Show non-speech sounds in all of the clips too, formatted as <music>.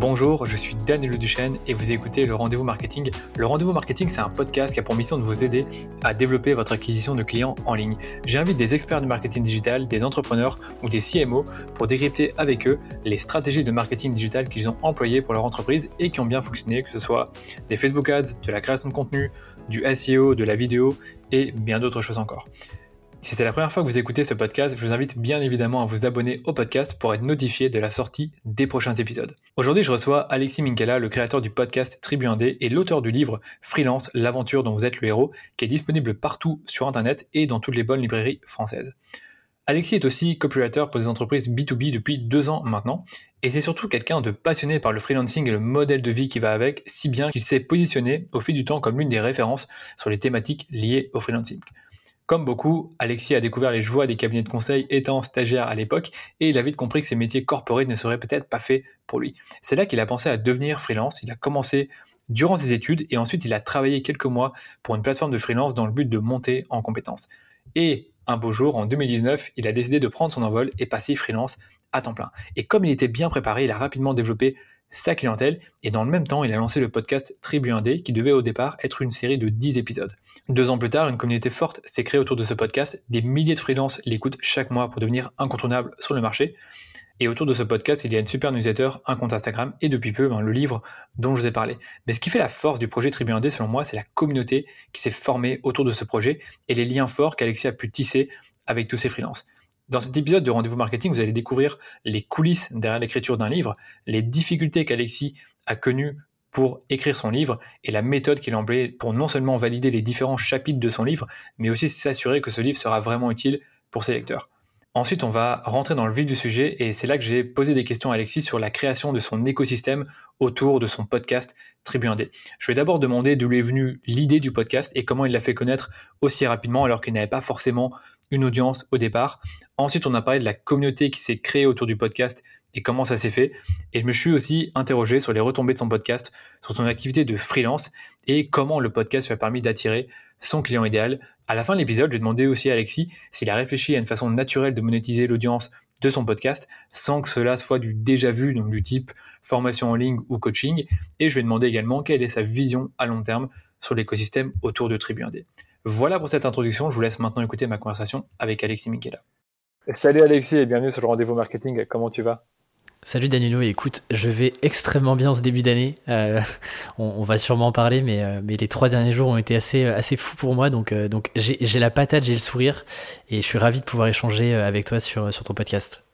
Bonjour, je suis Daniel Duchesne et vous écoutez le Rendez-vous Marketing. Le Rendez-vous Marketing, c'est un podcast qui a pour mission de vous aider à développer votre acquisition de clients en ligne. J'invite des experts du marketing digital, des entrepreneurs ou des CMO pour décrypter avec eux les stratégies de marketing digital qu'ils ont employées pour leur entreprise et qui ont bien fonctionné, que ce soit des Facebook Ads, de la création de contenu, du SEO, de la vidéo et bien d'autres choses encore. Si c'est la première fois que vous écoutez ce podcast, je vous invite bien évidemment à vous abonner au podcast pour être notifié de la sortie des prochains épisodes. Aujourd'hui, je reçois Alexis Minkela, le créateur du podcast Tribu 1D et l'auteur du livre Freelance, l'aventure dont vous êtes le héros, qui est disponible partout sur Internet et dans toutes les bonnes librairies françaises. Alexis est aussi copywriter pour des entreprises B2B depuis deux ans maintenant, et c'est surtout quelqu'un de passionné par le freelancing et le modèle de vie qui va avec, si bien qu'il s'est positionné au fil du temps comme l'une des références sur les thématiques liées au freelancing. Comme beaucoup, Alexis a découvert les joies des cabinets de conseil étant stagiaire à l'époque et il a vite compris que ces métiers corporés ne seraient peut-être pas faits pour lui. C'est là qu'il a pensé à devenir freelance. Il a commencé durant ses études et ensuite il a travaillé quelques mois pour une plateforme de freelance dans le but de monter en compétences. Et un beau jour, en 2019, il a décidé de prendre son envol et passer freelance à temps plein. Et comme il était bien préparé, il a rapidement développé sa clientèle et dans le même temps il a lancé le podcast Tribu 1D qui devait au départ être une série de 10 épisodes. Deux ans plus tard, une communauté forte s'est créée autour de ce podcast, des milliers de freelances l'écoutent chaque mois pour devenir incontournable sur le marché. Et autour de ce podcast, il y a une super newsletter, un compte Instagram et depuis peu ben, le livre dont je vous ai parlé. Mais ce qui fait la force du projet Tribu 1D selon moi, c'est la communauté qui s'est formée autour de ce projet et les liens forts qu'Alexis a pu tisser avec tous ses freelances. Dans cet épisode de Rendez-vous Marketing, vous allez découvrir les coulisses derrière l'écriture d'un livre, les difficultés qu'Alexis a connues pour écrire son livre et la méthode qu'il a employée pour non seulement valider les différents chapitres de son livre, mais aussi s'assurer que ce livre sera vraiment utile pour ses lecteurs. Ensuite, on va rentrer dans le vif du sujet et c'est là que j'ai posé des questions à Alexis sur la création de son écosystème autour de son podcast Tribu 1D. Je vais d'abord demander d'où est venue l'idée du podcast et comment il l'a fait connaître aussi rapidement alors qu'il n'avait pas forcément une audience au départ. Ensuite, on a parlé de la communauté qui s'est créée autour du podcast et comment ça s'est fait. Et je me suis aussi interrogé sur les retombées de son podcast, sur son activité de freelance et comment le podcast lui a permis d'attirer son client idéal. À la fin de l'épisode, j'ai demandé aussi à Alexis s'il a réfléchi à une façon naturelle de monétiser l'audience de son podcast sans que cela soit du déjà vu, donc du type formation en ligne ou coaching. Et je lui ai demandé également quelle est sa vision à long terme sur l'écosystème autour de Tribu 1D. Voilà pour cette introduction. Je vous laisse maintenant écouter ma conversation avec Alexis Michela. Salut Alexis et bienvenue sur le rendez-vous marketing. Comment tu vas? Salut Danilo, écoute, je vais extrêmement bien ce début d'année. Euh, on, va sûrement en parler, mais, euh, mais les trois derniers jours ont été assez, euh, assez fous pour moi. Donc, donc j'ai la patate, j'ai le sourire et je suis ravi de pouvoir échanger avec toi sur, sur ton podcast.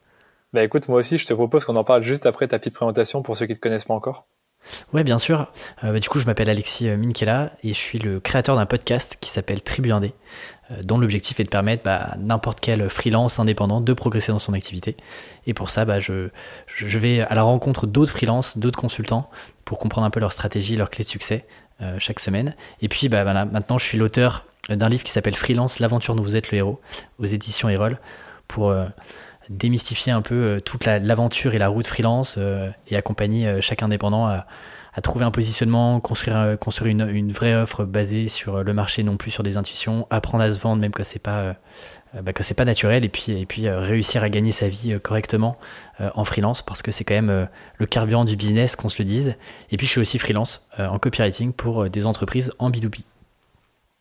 Bah écoute, moi aussi, je te propose qu'on en parle juste après ta petite présentation pour ceux qui ne te connaissent pas encore. Ouais, bien sûr. Bah, du coup, je m'appelle Alexis Minkela et je suis le créateur d'un podcast qui s'appelle Tribu 1D. Euh, dont l'objectif est de permettre bah, à n'importe quel freelance indépendant de progresser dans son activité. Et pour ça, bah, je, vais à la rencontre d'autres freelances, d'autres consultants, pour comprendre un peu leur stratégie, leurs clés de succès euh, chaque semaine. Et puis bah, voilà, maintenant, je suis l'auteur d'un livre qui s'appelle Freelance, l'aventure dont vous êtes le héros, aux éditions Erol, pour euh, démystifier un peu toute l'aventure et la route freelance et accompagner chaque indépendant à trouver un positionnement, construire, euh, une, vraie offre basée sur le marché, non plus sur des intuitions, apprendre à se vendre même que c'est pas euh, bah, pas naturel, et puis euh, réussir à gagner sa vie correctement en freelance parce que c'est quand même le carburant du business, qu'on se le dise. Et puis je suis aussi freelance en copywriting pour des entreprises en B2B.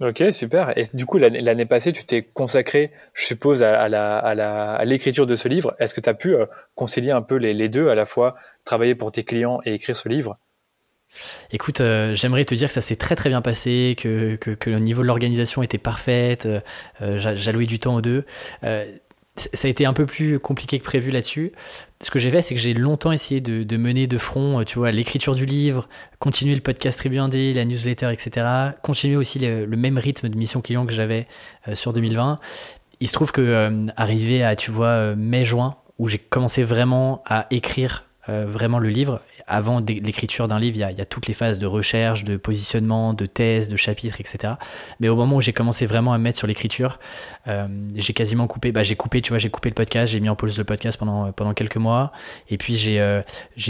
Ok, super. Et du coup, l'année passée, tu t'es consacré, je suppose, à, à l'écriture de ce livre. Est-ce que tu as pu concilier un peu les, deux, à la fois travailler pour tes clients et écrire ce livre? Écoute, euh, j'aimerais te dire que ça s'est très très bien passé, que, le niveau de l'organisation était parfaite, euh, euh j'allouais du temps aux deux. Euh, ça a été un peu plus compliqué que prévu là-dessus. Ce que j'ai fait, c'est que j'ai longtemps essayé de, mener de front, tu vois, l'écriture du livre, continuer le podcast Tribu 1D, la newsletter, etc. Continuer aussi le, même rythme de mission client que j'avais sur 2020. Il se trouve que arrivé à, tu vois, mai-juin, où j'ai commencé vraiment à écrire vraiment le livre avant l'écriture d'un livre, il y, a, toutes les phases de recherche, de positionnement, de thèse, de chapitre, etc. Mais au moment où j'ai commencé vraiment à me mettre sur l'écriture, euh, j'ai quasiment coupé, bah, j'ai coupé, tu vois, j'ai coupé le podcast, j'ai mis en pause le podcast pendant, pendant quelques mois. Et puis j'ai euh,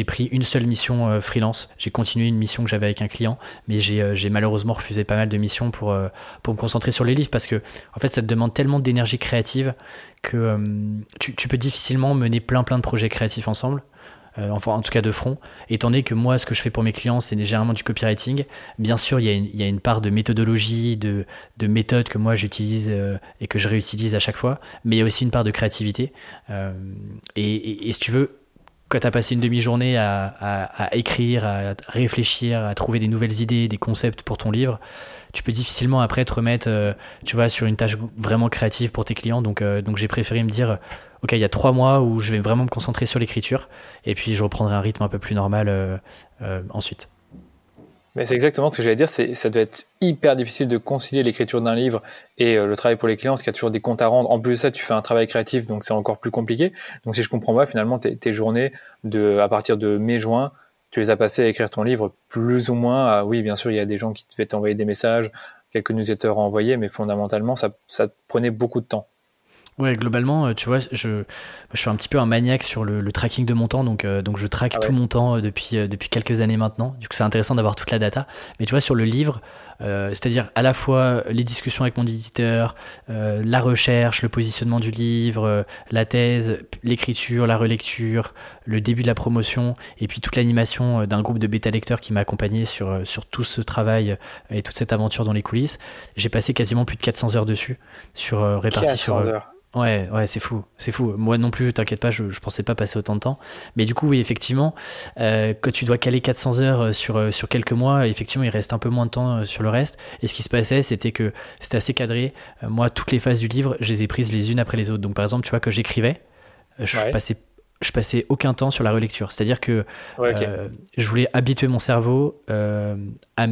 pris une seule mission euh, freelance. J'ai continué une mission que j'avais avec un client, mais j'ai malheureusement refusé pas mal de missions pour, pour me concentrer sur les livres parce que, en fait, ça te demande tellement d'énergie créative que tu, tu peux difficilement mener plein plein de projets créatifs ensemble. Enfin en tout cas de front. Étant donné que moi, ce que je fais pour mes clients, c'est généralement du copywriting. Bien sûr, il y a une, part de méthodologie, de, de méthode que moi j'utilise et que je réutilise à chaque fois, mais il y a aussi une part de créativité. et, et si tu veux, quand tu as passé une demi-journée à, écrire, à réfléchir, à trouver des nouvelles idées, des concepts pour ton livre, tu peux difficilement après te remettre euh, tu vois, sur une tâche vraiment créative pour tes clients. Donc, euh, donc j'ai préféré me dire, Il y a trois mois où je vais vraiment me concentrer sur l'écriture et puis je reprendrai un rythme un peu plus normal euh, ensuite. Mais c'est exactement ce que j'allais dire, ça doit être hyper difficile de concilier l'écriture d'un livre et euh, le travail pour les clients, parce qu'il y a toujours des comptes à rendre. En plus de ça, tu fais un travail créatif, donc c'est encore plus compliqué. Donc si je comprends pas, finalement, tes, journées à partir de mai-juin, tu les as passées à écrire ton livre, plus ou moins. À, oui, bien sûr, il y a des gens qui devaient t'envoyer des messages, quelques newsletters à envoyer, mais fondamentalement, ça prenait beaucoup de temps. Ouais, globalement, euh, tu vois, je, je suis un petit peu un maniaque sur le, tracking de mon temps, donc, euh, donc je traque ah tout mon temps euh, depuis, depuis quelques années maintenant. Du coup, c'est intéressant d'avoir toute la data. Mais tu vois, sur le livre, c'est-à-dire à la fois les discussions avec mon éditeur, la recherche, le positionnement du livre, la thèse, l'écriture, la relecture, le début de la promotion, et puis toute l'animation d'un groupe de bêta-lecteurs qui m'a accompagné sur, sur tout ce travail et toute cette aventure dans les coulisses. J'ai passé quasiment plus de 400 heures dessus, sur, réparti sur... Heures. Ouais, ouais, c'est fou, c'est fou. Moi non plus, t'inquiète pas, je, je pensais pas passer autant de temps. Mais du coup, oui, effectivement, euh, quand tu dois caler 400 heures euh, sur, euh, sur quelques mois, effectivement, il reste un peu moins de temps sur le reste. Et ce qui se passait, c'était que c'était assez cadré. moi, toutes les phases du livre, je les ai prises les unes après les autres. Donc, par exemple, tu vois, que j'écrivais, je passais je passais aucun temps sur la relecture. C'est-à-dire que je voulais habituer mon cerveau à,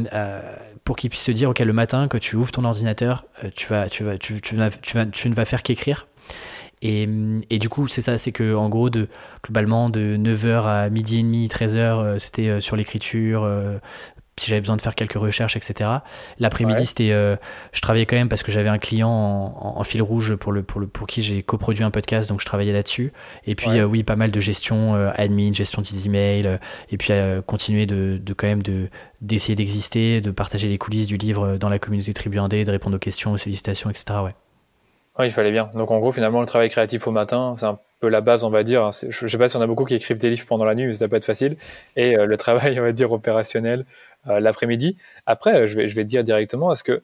pour qu'il puisse se dire, ok, le matin, quand tu ouvres ton ordinateur, tu vas, tu vas, tu, tu, vas, tu, vas, tu ne vas faire qu'écrire. Et, et, du coup, c'est ça, c'est que en gros, de, globalement, de 9h à midi et demi, 13h, euh, c'était euh, sur l'écriture, euh, si j'avais besoin de faire quelques recherches, etc. L'après-midi, c'était, je travaillais quand même parce que j'avais un client en, fil rouge pour, le, pour, le, pour qui j'ai coproduit un podcast, donc je travaillais là-dessus. Et puis, oui, pas mal de gestion admin, gestion des emails, et puis continuer de, de, quand même de, d'essayer d'exister, de partager les coulisses du livre dans la communauté Tribu 1D, de répondre aux questions, aux sollicitations, etc. Ouais. Oui, il fallait bien. Donc en gros, finalement, le travail créatif au matin, c'est un peu la base, on va dire. Je sais pas si on a beaucoup qui écrivent des livres pendant la nuit, mais ça peut être facile. Et euh, le <laughs> travail, on va dire, opérationnel euh, l'après-midi. Après, euh, je vais, te dire directement, est-ce que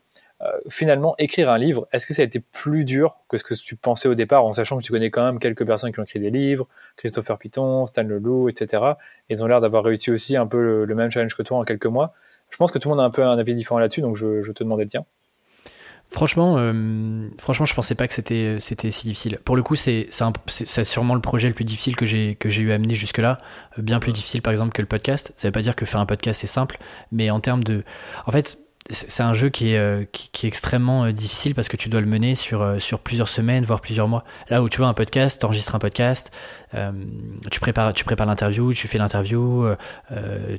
finalement, écrire un livre, est-ce que ça a été plus dur que ce que tu pensais au départ, en sachant que tu connais quand même quelques personnes qui ont écrit des livres, Christopher Piton, Stan Leloup, etc. Ils ont l'air d'avoir réussi aussi un peu le, même challenge que toi en quelques mois. Je pense que tout le monde a un peu un avis différent là-dessus, donc je, je te demandais le tien. Franchement, euh, franchement, je pensais pas que c'était c'était si difficile. Pour le coup, c'est c'est sûrement le projet le plus difficile que j'ai que j'ai eu à mener jusque là, euh, bien plus difficile par exemple que le podcast. Ça veut pas dire que faire un podcast c'est simple, mais en termes de, en fait, c'est un jeu qui est, euh, qui, est extrêmement euh, difficile parce que tu dois le mener sur, euh, sur plusieurs semaines, voire plusieurs mois. Là où tu vois un podcast, tu enregistres un podcast, tu prépares, tu prépares l'interview, tu fais l'interview,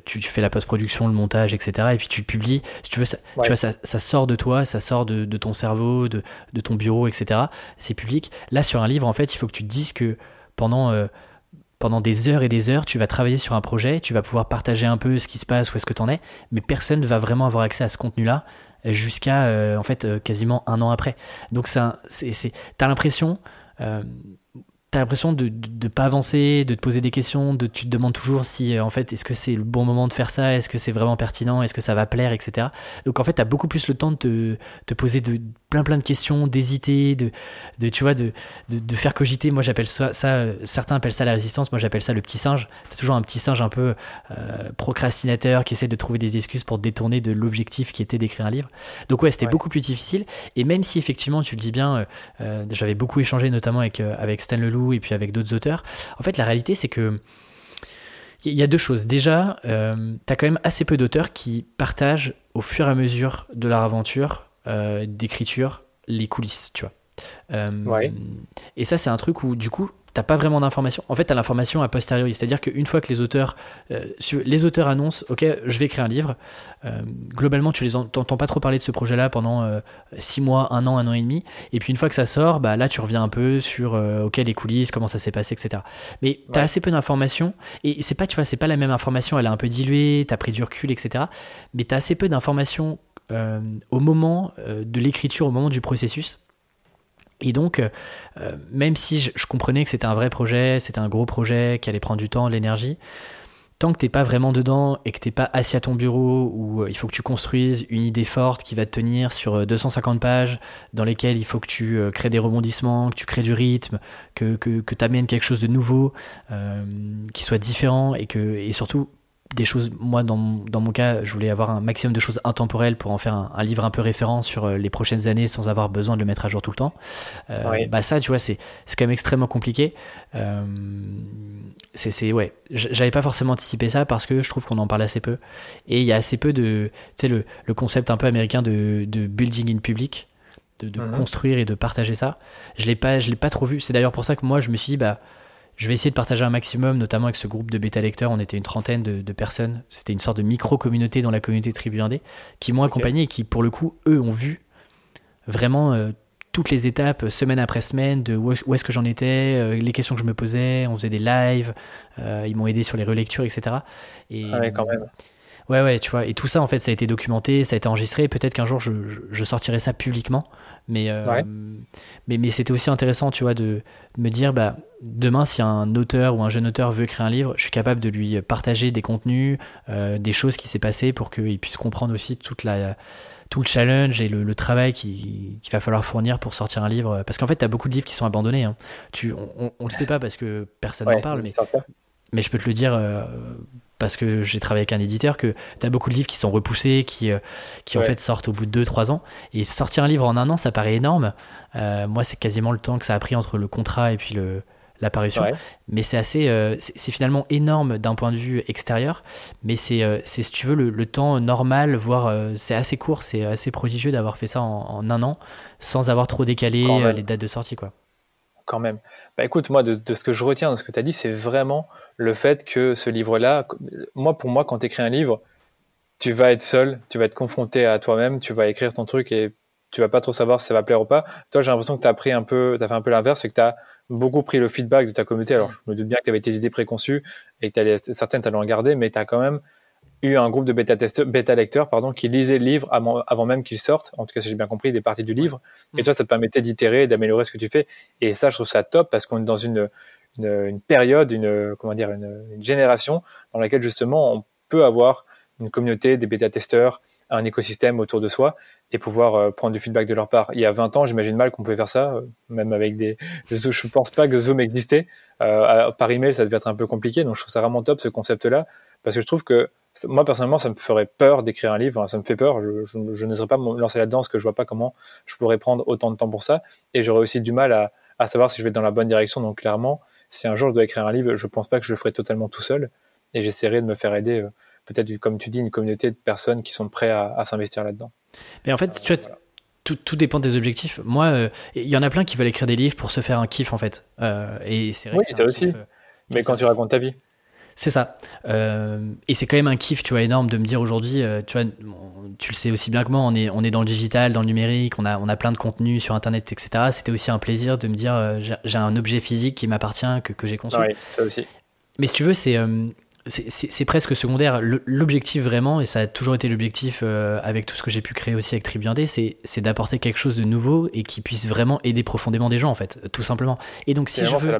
tu, tu, fais la post-production, le montage, etc. Et puis tu le publies. Si tu veux, ça, tu vois, ça, ça, sort de toi, ça sort de, de ton cerveau, de, de, ton bureau, etc. C'est public. Là, sur un livre, en fait, il faut que tu te dises que pendant pendant des heures et des heures, tu vas travailler sur un projet, tu vas pouvoir partager un peu ce qui se passe, où est-ce que tu en es, mais personne ne va vraiment avoir accès à ce contenu-là jusqu'à euh, en fait euh, quasiment un an après. Donc ça, c'est, t'as l'impression, euh, t'as l'impression de ne pas avancer, de te poser des questions, de tu te demandes toujours si en fait est-ce que c'est le bon moment de faire ça, est-ce que c'est vraiment pertinent, est-ce que ça va plaire, etc. Donc en fait t'as beaucoup plus le temps de te, poser de, plein plein de questions, d'hésiter, de, de, tu vois, de, de, faire cogiter. Moi j'appelle ça, ça, certains appellent ça la résistance, moi j'appelle ça le petit singe. T'as toujours un petit singe un peu euh, procrastinateur qui essaie de trouver des excuses pour détourner de l'objectif qui était d'écrire un livre. Donc ouais, c'était beaucoup plus difficile. Et même si effectivement, tu le dis bien, euh, euh, j'avais beaucoup échangé notamment avec, avec Stan Leloup et puis avec d'autres auteurs, en fait la réalité c'est que il y a deux choses. Déjà, euh, tu as quand même assez peu d'auteurs qui partagent au fur et à mesure de leur aventure euh, d'écriture les coulisses, tu vois. Euh, et ça, c'est un truc où, du coup, t'as pas vraiment d'informations. En fait, t'as l'information a posteriori. C'est-à-dire qu'une fois que les auteurs, euh, les auteurs annoncent, OK, je vais écrire un livre, euh, globalement, tu les entends pas trop parler de ce projet-là pendant euh, six mois, un an, un an et demi. Et puis une fois que ça sort, bah là, tu reviens un peu sur, OK, les coulisses, comment ça s'est passé, etc. Mais t'as as assez peu d'informations. Et c'est pas, tu vois, c'est pas la même information. Elle est un peu diluée, t'as pris du recul, etc. Mais t'as assez peu d'informations au moment de l'écriture, au moment du processus Et donc, même si je, comprenais que c'était un vrai projet, c'était un gros projet qui allait prendre du temps, de l'énergie, tant que t'es pas vraiment dedans et que t'es pas assis à ton bureau où euh, il faut que tu construises une idée forte qui va te tenir sur 250 euh, pages, dans lesquelles il faut que tu euh, crées des rebondissements, que tu crées du rythme, que, que, que tu amènes quelque chose de nouveau, qui soit différent et que et surtout des choses, moi dans, dans, mon cas, je voulais avoir un maximum de choses intemporelles pour en faire un, livre un peu référent sur euh, les prochaines années sans avoir besoin de le mettre à jour tout le temps. Euh, Bah ça, tu vois, c'est quand même extrêmement compliqué. Euh, c'est ouais, j'avais pas forcément anticipé ça parce que je trouve qu'on en parle assez peu et il y a assez peu de, tu sais le, le, concept un peu américain de, de building in public. De, de mhm. construire et de partager ça. Je l'ai pas, je l'ai pas trop vu. C'est d'ailleurs pour ça que moi je me suis dit bah je vais essayer de partager un maximum, notamment avec ce groupe de bêta lecteurs. On était une trentaine de, personnes. C'était une sorte de micro-communauté dans la communauté Tribu Indé qui m'ont accompagné et qui, pour le coup, eux, ont vu vraiment euh, toutes les étapes, semaine après semaine, de où, est-ce que j'en étais, euh, les questions que je me posais. On faisait des lives. Euh, ils m'ont aidé sur les relectures, etc. Et, ah ouais, quand même. Ouais, ouais, tu vois. Et tout ça, en fait, ça a été documenté, ça a été enregistré. Peut-être qu'un jour, je, je, sortirai ça publiquement. Mais, euh, mais, mais c'était aussi intéressant, tu vois, de, me dire, bah, demain, si un auteur ou un jeune auteur veut créer un livre, je suis capable de lui partager des contenus, euh, des choses qui s'est passé pour qu'il puisse comprendre aussi toute la, tout le challenge et le, travail qu'il va falloir fournir pour sortir un livre. Parce qu'en fait, tu as beaucoup de livres qui sont abandonnés. Hein. Tu, on, on, le sait pas parce que personne n'en parle, mais, mais je peux te le dire. Euh, parce que j'ai travaillé avec un éditeur, que tu as beaucoup de livres qui sont repoussés, qui, euh, qui en fait sortent au bout de 2-3 ans. Et sortir un livre en un an, ça paraît énorme. Euh, moi, c'est quasiment le temps que ça a pris entre le contrat et puis le, l'apparition. Mais c'est assez, euh, c'est finalement énorme d'un point de vue extérieur. Mais c'est, c'est si tu veux, le, temps normal, voire c'est assez court, c'est assez prodigieux d'avoir fait ça en, un an sans avoir trop décalé les dates de sortie. quoi. Quand même. Bah écoute, moi, de, ce que je retiens de ce que tu as dit, c'est vraiment le fait que ce livre-là, moi pour moi, quand tu écris un livre, tu vas être seul, tu vas être confronté à toi-même, tu vas écrire ton truc et tu vas pas trop savoir si ça va plaire ou pas. Toi, j'ai l'impression que tu as pris un peu, fait un peu l'inverse, c'est que tu as beaucoup pris le feedback de ta communauté. Alors, je me doute bien que tu avais tes idées préconçues et que certaines, tu allais en garder, mais tu as quand même eu un groupe de bêta, bêta lecteurs pardon, qui lisaient le livre avant, même qu'il sorte. En tout cas, si j'ai bien compris, des parties du livre. Et mm. toi, ça te permettait d'itérer, d'améliorer ce que tu fais. Et ça, je trouve ça top parce qu'on est dans une, une, période, une, comment dire, une, génération dans laquelle justement on peut avoir une communauté, des bêta-testeurs, un écosystème autour de soi et pouvoir euh, prendre du feedback de leur part. Il y a 20 ans, j'imagine mal qu'on pouvait faire ça, euh, même avec des... <laughs> Je ne pense pas que Zoom existait. Euh, par email, ça devait être un peu compliqué, donc je trouve ça vraiment top ce concept-là, parce que je trouve que moi personnellement, ça me ferait peur d'écrire un livre, ça me fait peur, je, je, je n'oserais pas me lancer là-dedans parce que je vois pas comment je pourrais prendre autant de temps pour ça, et j'aurais aussi du mal à, à savoir si je vais dans la bonne direction, donc clairement, si un jour je dois écrire un livre, je pense pas que je le ferai totalement tout seul et j'essaierai de me faire aider, euh, peut-être comme tu dis, une communauté de personnes qui sont prêts à, s'investir là-dedans. Mais en fait, tu vois, tout, tout, dépend des objectifs. Moi, euh, il y en a plein qui veulent écrire des livres pour se faire un kiff en fait. Euh, et c'est oui, c'est aussi. Mais quand tu racontes ta vie. C'est ça. et c'est quand même un kiff, tu vois, énorme de me dire aujourd'hui, tu vois, tu le sais aussi bien que moi, on est, on est dans le digital, dans le numérique, on a, on a plein de contenus sur Internet, etc. C'était aussi un plaisir de me dire, euh, j'ai un objet physique qui m'appartient, que, que j'ai conçu. Oui, ça aussi. Mais si tu veux, c'est euh, c'est presque secondaire. L'objectif vraiment, et ça a toujours été l'objectif euh, avec tout ce que j'ai pu créer aussi avec Tribuindé, c'est d'apporter quelque chose de nouveau et qui puisse vraiment aider profondément des gens, en fait, tout simplement. Et donc, si je veux...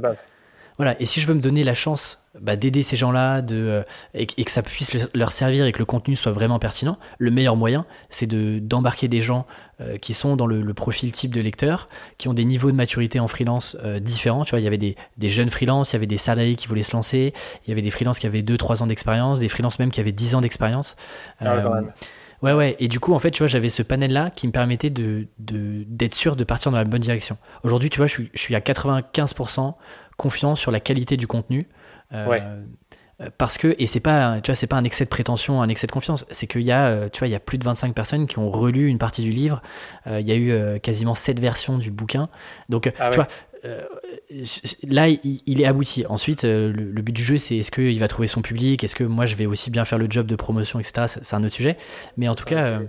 Voilà, et si je veux me donner la chance bah, d'aider ces gens-là de, euh, et, que ça puisse leur servir et que le contenu soit vraiment pertinent, le meilleur moyen, c'est d'embarquer des gens euh, qui sont dans le, profil type de lecteur, qui ont des niveaux de maturité en freelance euh, différents. Tu vois, il y avait des, des, jeunes freelances, il y avait des salariés qui voulaient se lancer, il y avait des freelances qui avaient 2-3 ans d'expérience, des freelances même qui avaient 10 ans d'expérience. Ah, quand même. Ouais, ouais. Et du coup, en fait, tu vois, j'avais ce panel-là qui me permettait de, d'être sûr de partir dans la bonne direction. Aujourd'hui, tu vois, je suis, je suis à 95% confiant sur la qualité du contenu. Euh, parce que, et c'est pas, tu vois, c'est pas un excès de prétention, un excès de confiance, c'est qu'il y a, euh, tu vois, il y a plus de 25 personnes qui ont relu une partie du livre, euh, il y a eu quasiment 7 versions du bouquin, donc, ah tu vois, là, il, est abouti. Ensuite, le, but du jeu, c'est est-ce qu'il va trouver son public, est-ce que moi, je vais aussi bien faire le job de promotion, etc. C'est un autre sujet, mais en tout cas...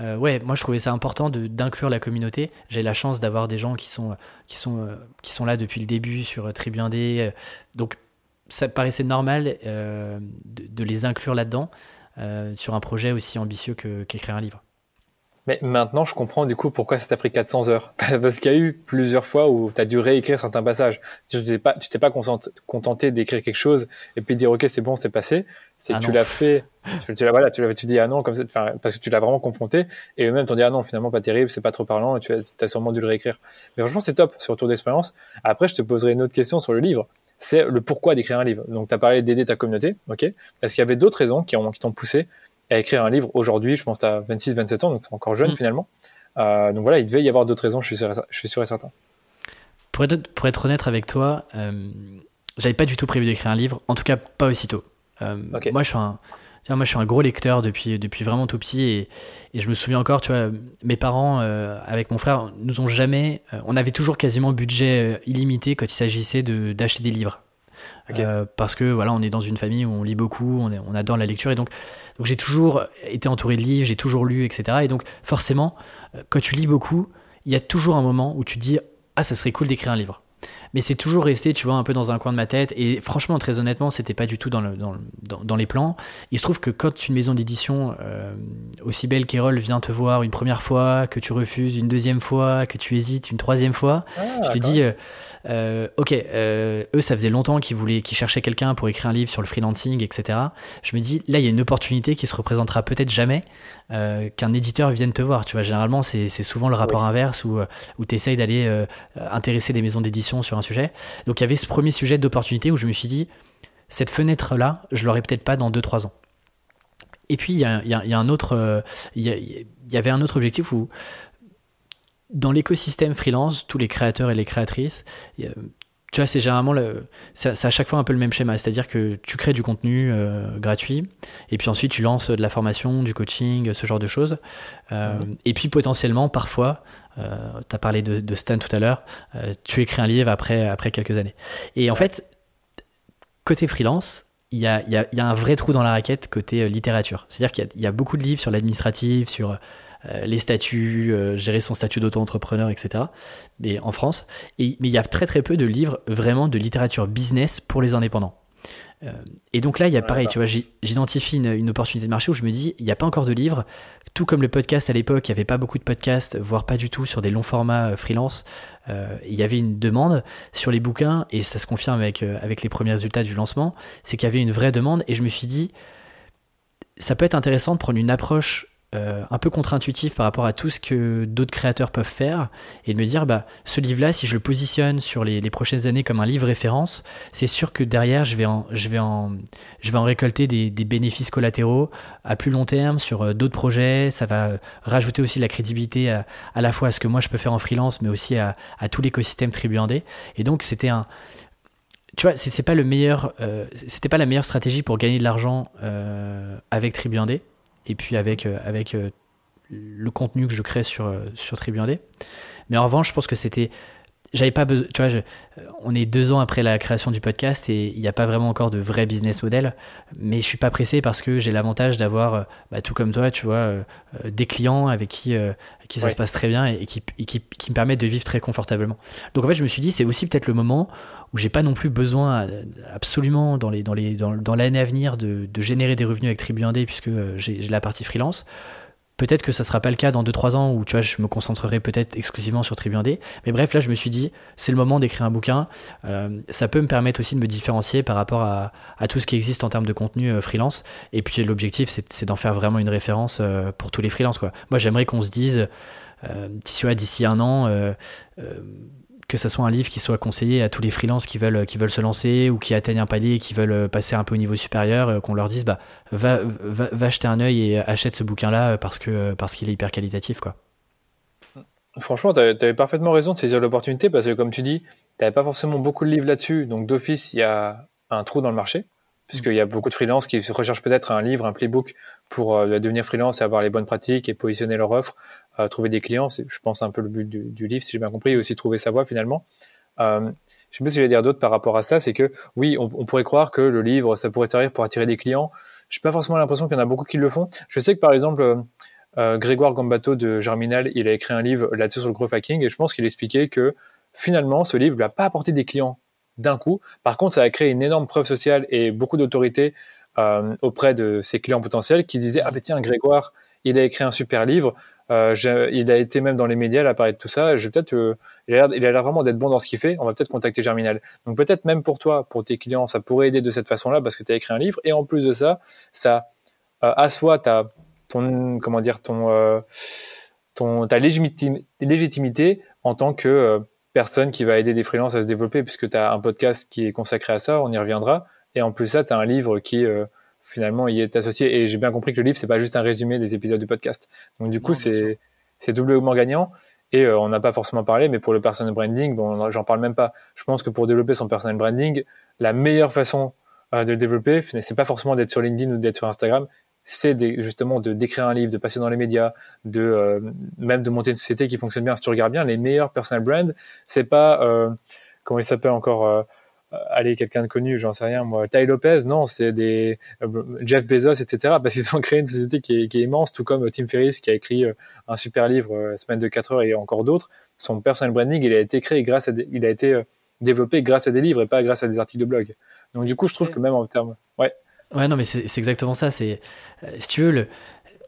ouais, moi je trouvais ça important d'inclure la communauté. J'ai la chance d'avoir des gens qui sont, qui, sont, qui sont là depuis le début sur Tribu donc ça paraissait normal euh, de, les inclure là-dedans euh, sur un projet aussi ambitieux qu'écrire un livre. Mais maintenant, je comprends du coup pourquoi ça t'a pris 400 heures. <laughs> Parce qu'il y a eu plusieurs fois où tu as dû réécrire certains passages. Tu t'es pas, tu t'es pas contenté d'écrire quelque chose et puis dire ok c'est bon c'est passé. C'est que ah tu l'as fait, tu, tu, voilà, tu, tu dis ah non comme ça, parce que tu l'as vraiment confronté et eux-mêmes t'ont dit ah non finalement pas terrible, c'est pas trop parlant et tu as, sûrement dû le réécrire. Mais franchement c'est top sur retour d'expérience. Après je te poserai une autre question sur le livre. C'est le pourquoi d'écrire un livre. Donc tu as parlé d'aider ta communauté, ok Est-ce qu'il y avait d'autres raisons qui, ont, qui t'ont poussé à écrire un livre aujourd'hui? Je pense que tu as 26, 27 ans, donc c'est encore jeune mm. finalement. Euh, donc voilà, il devait y avoir d'autres raisons, je suis sûr, je suis sûr et certain. Pour être, pour être honnête avec toi, euh, j'avais pas du tout prévu d'écrire un livre, en tout cas pas aussitôt. Euh, moi, je suis un, moi, je suis un gros lecteur depuis, depuis vraiment tout petit et, et je me souviens encore, tu vois, mes parents, euh, avec mon frère, nous ont jamais. on avait toujours quasiment budget illimité quand il s'agissait d'acheter des livres. parce que voilà, on est dans une famille où on lit beaucoup, on, on adore la lecture et donc donc j'ai toujours été entouré de livres, j'ai toujours lu, etc. Et donc forcément, euh, quand tu lis beaucoup, il y a toujours un moment où tu te dis ah ça serait cool d'écrire un livre mais c'est toujours resté, tu vois, un peu dans un coin de ma tête. Et franchement, très honnêtement, c'était pas du tout dans, le, dans, dans, les plans. Il se trouve que quand une maison d'édition euh, aussi belle qu'Erol vient te voir une première fois, que tu refuses une deuxième fois, que tu hésites une troisième fois, ah, je te dis, euh, euh, ok, eux, ça faisait longtemps qu'ils voulaient, qu'ils cherchaient quelqu'un pour écrire un livre sur le freelancing, etc. Je me dis, là, il y a une opportunité qui se représentera peut-être jamais. qu'un éditeur vienne te voir. Tu vois, généralement, c'est souvent le rapport inverse où, où tu essayes d'aller intéresser des maisons d'édition sur un sujet. Donc il y avait ce premier sujet d'opportunité où je me suis dit, cette fenêtre-là, je l'aurai peut-être pas dans 2-3 ans. Et puis il y a, un autre, il y, avait un autre objectif où dans l'écosystème freelance, tous les créateurs et les créatrices, tu vois, c'est généralement le, c'est à chaque fois un peu le même schéma, c'est-à-dire que tu crées du contenu euh, gratuit, et puis ensuite tu lances de la formation, du coaching, ce genre de choses, euh, et puis potentiellement, parfois, euh, tu as parlé de, Stan tout à l'heure, euh, tu écris un livre après, après quelques années. Et en fait, côté freelance, il y a, y, a, y a, un vrai trou dans la raquette côté euh, littérature. C'est-à-dire qu'il y, a beaucoup de livres sur l'administratif, sur les statuts, gérer son statut d'auto-entrepreneur, etc. Mais en France, et, mais il y a très très peu de livres vraiment de littérature business pour les indépendants. Euh, et donc là, il y a pareil, tu vois, j'identifie une, opportunité de marché où je me dis, il n'y a pas encore de livres. Tout comme le podcast à l'époque, il n'y avait pas beaucoup de podcasts, voire pas du tout sur des longs formats euh, freelance. Euh, il y avait une demande sur les bouquins, et ça se confirme avec, avec les premiers résultats du lancement, c'est qu'il y avait une vraie demande, et je me suis dit, ça peut être intéressant de prendre une approche euh, un peu contre-intuitif par rapport à tout ce que d'autres créateurs peuvent faire et de me dire bah ce livre là si je le positionne sur les, prochaines années comme un livre référence c'est sûr que derrière je vais en je vais en je vais en récolter des, bénéfices collatéraux à plus long terme sur euh, d'autres projets. Ça va rajouter aussi la crédibilité à, la fois à ce que moi je peux faire en freelance mais aussi à, tout l'écosystème Tribu et donc c'était un tu vois, c'est pas le meilleur, euh, c'était pas la meilleure stratégie pour gagner de l'argent avec Tribu et puis avec, euh, euh, le contenu que je crée sur, euh, sur Mais en revanche, je pense que c'était j'avais pas besoin, tu vois, on est deux ans après la création du podcast et il n'y a pas vraiment encore de vrai business model, mais je suis pas pressé parce que j'ai l'avantage d'avoir, bah, tout comme toi, tu vois, des clients avec qui, qui ça se passe très bien et, qui, qui, qui, me permettent de vivre très confortablement. Donc en fait, je me suis dit, c'est aussi peut-être le moment où j'ai pas non plus besoin absolument dans les dans les dans, dans l'année à venir de, de, générer des revenus avec Tribu 1D puisque euh, j'ai la partie freelance. Peut-être que ça sera pas le cas dans 2-3 ans où tu vois, je me concentrerai peut-être exclusivement sur Tribu 1D. Mais bref, là, je me suis dit, c'est le moment d'écrire un bouquin. Euh, ça peut me permettre aussi de me différencier par rapport à, à tout ce qui existe en termes de contenu euh, freelance. Et puis l'objectif, c'est d'en faire vraiment une référence pour tous les freelances. Moi, j'aimerais qu'on se dise, d'ici un an, que ce soit un livre qui soit conseillé à tous les freelances qui veulent, qui veulent se lancer ou qui atteignent un palier, qui veulent passer un peu au niveau supérieur, euh, qu'on leur dise bah, va, va, jeter un œil et achète ce bouquin-là parce que parce qu'il est hyper qualitatif. quoi. Franchement, tu avais parfaitement raison de saisir l'opportunité parce que, comme tu dis, tu n'avais pas forcément beaucoup de livres là-dessus. Donc, d'office, il y a un trou dans le marché puisqu'il y a beaucoup de freelances qui recherchent peut-être un livre, un playbook pour euh, devenir freelance et avoir les bonnes pratiques et positionner leur offre trouver des clients. C'est, je pense, un peu le but du, livre, si j'ai bien compris, et aussi trouver sa voie finalement. Euh, je sais pas si je vais dire d'autres par rapport à ça, c'est que oui, on, pourrait croire que le livre, ça pourrait servir pour attirer des clients. Je n'ai pas forcément l'impression qu'il y en a beaucoup qui le font. Je sais que par exemple, euh, euh, Grégoire Gambato de Germinal, il a écrit un livre là-dessus sur le growth hacking, et je pense qu'il expliquait que finalement, ce livre ne lui a pas apporté des clients d'un coup. Par contre, ça a créé une énorme preuve sociale et beaucoup d'autorité auprès de ses clients potentiels qui disaient ah ben tiens Grégoire il a écrit un super livre Euh, il a été même dans les médias, à parler de tout ça. Je peut-être, euh, il a l'air vraiment d'être bon dans ce qu'il fait. On va peut-être contacter Germinal. Donc peut-être même pour toi, pour tes clients, ça pourrait aider de cette façon-là parce que tu as écrit un livre. Et en plus de ça, ça euh, assoit ta, ton, comment dire, ton, euh, ta légitimité en tant que euh, personne qui va aider des freelances à se développer puisque tu as un podcast qui est consacré à ça. On y reviendra. Et en plus ça, tu as un livre qui finalement y est associé. Et j'ai bien compris que le livre, c'est pas juste un résumé des épisodes du podcast. Donc du coup, c'est c'est doublement gagnant. Et euh, on n'a pas forcément parlé, mais pour le personal branding, bon, j'en parle même pas. Je pense que pour développer son personal branding, la meilleure façon euh, de le développer, c'est pas forcément d'être sur LinkedIn ou d'être sur Instagram, c'est justement de d'écrire un livre, de passer dans les médias, de euh, même de monter une société qui fonctionne bien. Si tu regardes bien, les meilleurs personal brands, c'est pas comment il s'appelle encore euh, allez, quelqu'un de connu, j'en sais rien, moi, Ty Lopez, non, c'est des euh, Jeff Bezos, etc., parce qu'ils ont <laughs> créé une société qui est, qui est, immense, tout comme Tim Ferriss qui a écrit euh, un super livre, Semaine de 4 heures et encore d'autres. Son personal branding, il a été créé grâce à, des, il a été développé grâce à des livres et pas grâce à des articles de blog. Donc du coup, je trouve que même en termes, ouais. Ouais, non, mais c'est exactement ça. C'est, si tu veux, le,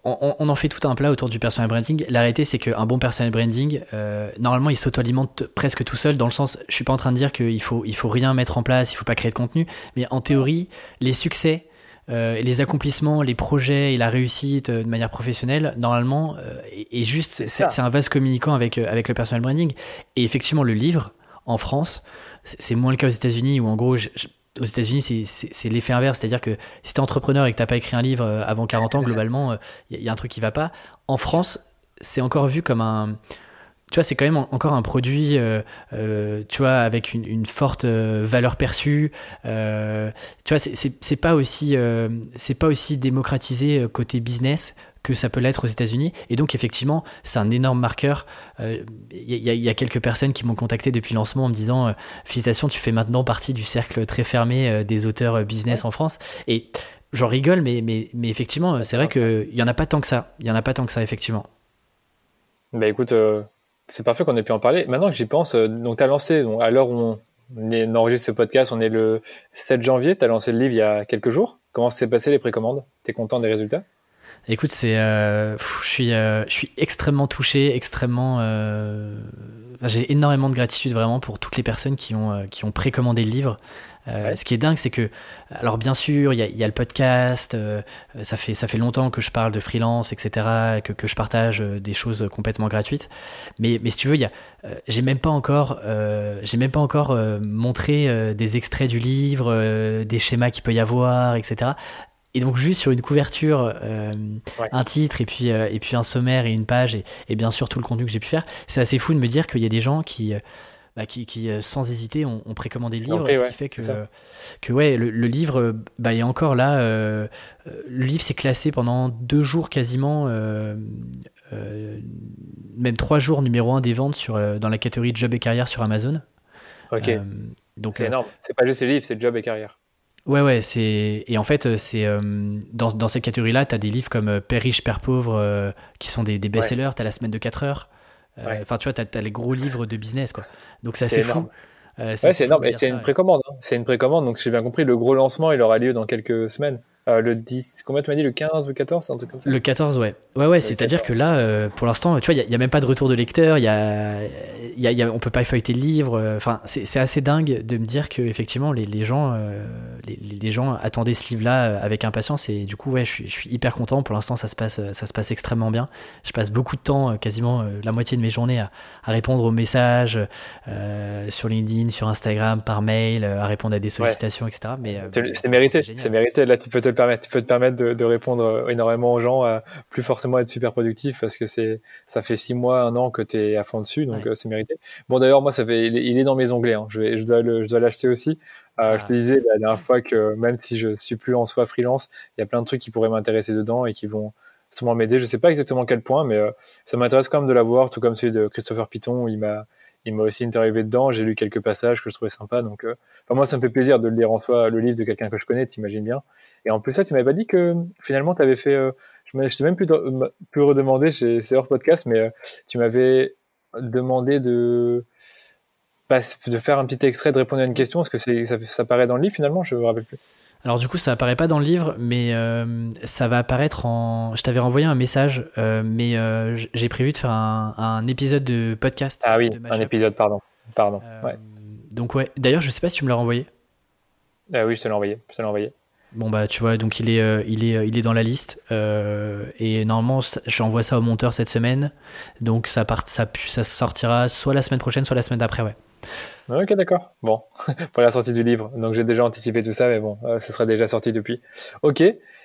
on, en fait tout un plat autour du personal branding. La réalité, c'est qu'un bon personal branding, euh, normalement, il s'auto-alimente presque tout seul, dans le sens, je suis pas en train de dire qu'il faut, il faut rien mettre en place, il faut pas créer de contenu, mais en théorie, les succès, euh, les accomplissements, les projets et la réussite euh, de manière professionnelle, normalement, est, juste, c'est un vase communicant avec, avec le personal branding. Et effectivement, le livre, en France, c'est moins le cas aux États-Unis, où en gros, aux États-Unis, c'est l'effet inverse, c'est-à-dire que si tu es entrepreneur et que tu pas écrit un livre euh, avant 40 ans, globalement, il euh, y, a un truc qui va pas. En France, c'est encore vu comme un. Tu vois, c'est quand même encore un produit, euh, tu vois, avec une, forte valeur perçue. tu vois, c'est pas aussi, c'est pas aussi démocratisé côté business que ça peut l'être aux États-Unis. Et donc, effectivement, c'est un énorme marqueur. Il euh, y, a quelques personnes qui m'ont contacté depuis le lancement en me disant euh, Félicitations, tu fais maintenant partie du cercle très fermé euh, des auteurs business en France. Et j'en rigole, mais, mais, mais effectivement, c'est vrai qu'il n'y en a pas tant que ça. Il n'y en a pas tant que ça, effectivement. Bah écoute, c'est parfait qu'on ait pu en parler. Maintenant que j'y pense, donc tu as lancé, donc, à l'heure où on, enregistre ce podcast, on est le 7 janvier, tu as lancé le livre il y a quelques jours. Comment s'est passé les précommandes? Tu es content des résultats? Écoute, c'est, euh, je suis, euh, je suis extrêmement touché, extrêmement. Euh, j'ai énormément de gratitude vraiment pour toutes les personnes qui ont, qui ont précommandé le livre. Ce qui est dingue, c'est que, alors bien sûr, il y a, y a, le podcast, ça, fait, ça fait longtemps que je parle de freelance, etc., que, que je partage des choses complètement gratuites. Mais, mais si tu veux, il y a, j'ai même pas encore, j'ai même pas encore montré des extraits du livre, des schémas qu'il peut y avoir, etc. Et donc juste sur une couverture, euh, un titre et puis euh, et puis un sommaire et une page et, et bien sûr tout le contenu que j'ai pu faire, c'est assez fou de me dire qu'il y a des gens qui euh, bah, qui, qui, sans hésiter ont, précommandé le livre, ce qui fait que, que ouais, le, livre bah, est encore là. le livre s'est classé pendant deux jours quasiment, même trois jours numéro un des ventes sur, dans la catégorie job et carrière sur Amazon. Ok. donc c'est énorme. C'est pas juste les livres, c'est job et carrière. Ouais, ouais, c'est. Et en fait, euh, c'est euh, dans, dans, cette catégorie-là, tu as des livres comme euh, Père riche, Père pauvre, qui sont des, des best-sellers, tu as La semaine de 4 heures. Enfin, tu vois, tu as, les gros livres de business, quoi. Donc, c'est assez fou. ouais, c'est énorme. Et c'est une précommande. Hein. C'est une précommande. Donc, si j'ai bien compris, le gros lancement, il aura lieu dans quelques semaines. Euh, le 10, combien tu m'as dit, le 15 ou le 14, un truc comme ça Le 14, ouais. Ouais, ouais, c'est-à-dire que là, euh, pour l'instant, tu vois, il n'y a, même pas de retour de lecteur, y a, y a, y a, on peut pas feuilleter le livre. Euh, enfin, c'est assez dingue de me dire que effectivement les, les gens, les, les, gens attendaient ce livre-là avec impatience et du coup, ouais, je suis, je suis hyper content. Pour l'instant, ça se passe, ça se passe extrêmement bien. Je passe beaucoup de temps, quasiment la moitié de mes journées, à, à répondre aux messages sur LinkedIn, sur Instagram, par mail, à répondre à des sollicitations, etc. Mais c'est mérité, c'est mérité. Là, tu peux te permettre, tu peux te permettre de, répondre euh, énormément aux gens, à plus forcément être super productif parce que c'est, ça fait six mois, un an que tu es à fond dessus, donc euh, c'est mérité. Bon, d'ailleurs, moi, ça fait, il est, dans mes onglets, hein. je, vais, je dois, le, je dois l'acheter aussi. Euh, Je te ah. disais la dernière fois que même si je suis plus en soi freelance, il y a plein de trucs qui pourraient m'intéresser dedans et qui vont sûrement m'aider. Je sais pas exactement quel point, mais euh, ça m'intéresse quand même de l'avoir, tout comme celui de Christopher Piton où il m'a il m'a aussi interviewé dedans. J'ai lu quelques passages que je trouvais sympas. Donc, euh, moi, ça me fait plaisir de lire en soi, le livre de quelqu'un que je connais, t'imagines bien. Et en plus, ça, tu m'avais pas dit que finalement, tu avais fait. Euh, je ne sais même plus, redemander, c'est hors podcast, mais euh, tu m'avais demandé de de faire un petit extrait, de répondre à une question. Est-ce que ça, ça paraît dans le livre finalement Je me rappelle plus. Alors du coup, ça apparaît pas dans le livre, mais euh, ça va apparaître en. Je t'avais renvoyé un message, euh, mais euh, j'ai prévu de faire un, épisode de podcast. Ah oui, un épisode, pardon, pardon. Donc ouais. D'ailleurs, je sais pas si tu me l'as renvoyé. Ah oui, je te l'ai envoyé. Je te l'ai envoyé. Bon bah tu vois, donc il est, il est, il est dans la liste et normalement j'envoie ça au monteur cette semaine, donc ça part, ça, ça sortira soit la semaine prochaine, soit la semaine d'après, ouais. Ok, d'accord. Bon, <laughs> pour la sortie du livre. Donc j'ai déjà anticipé tout ça, mais bon, euh, serait déjà sorti depuis. Ok.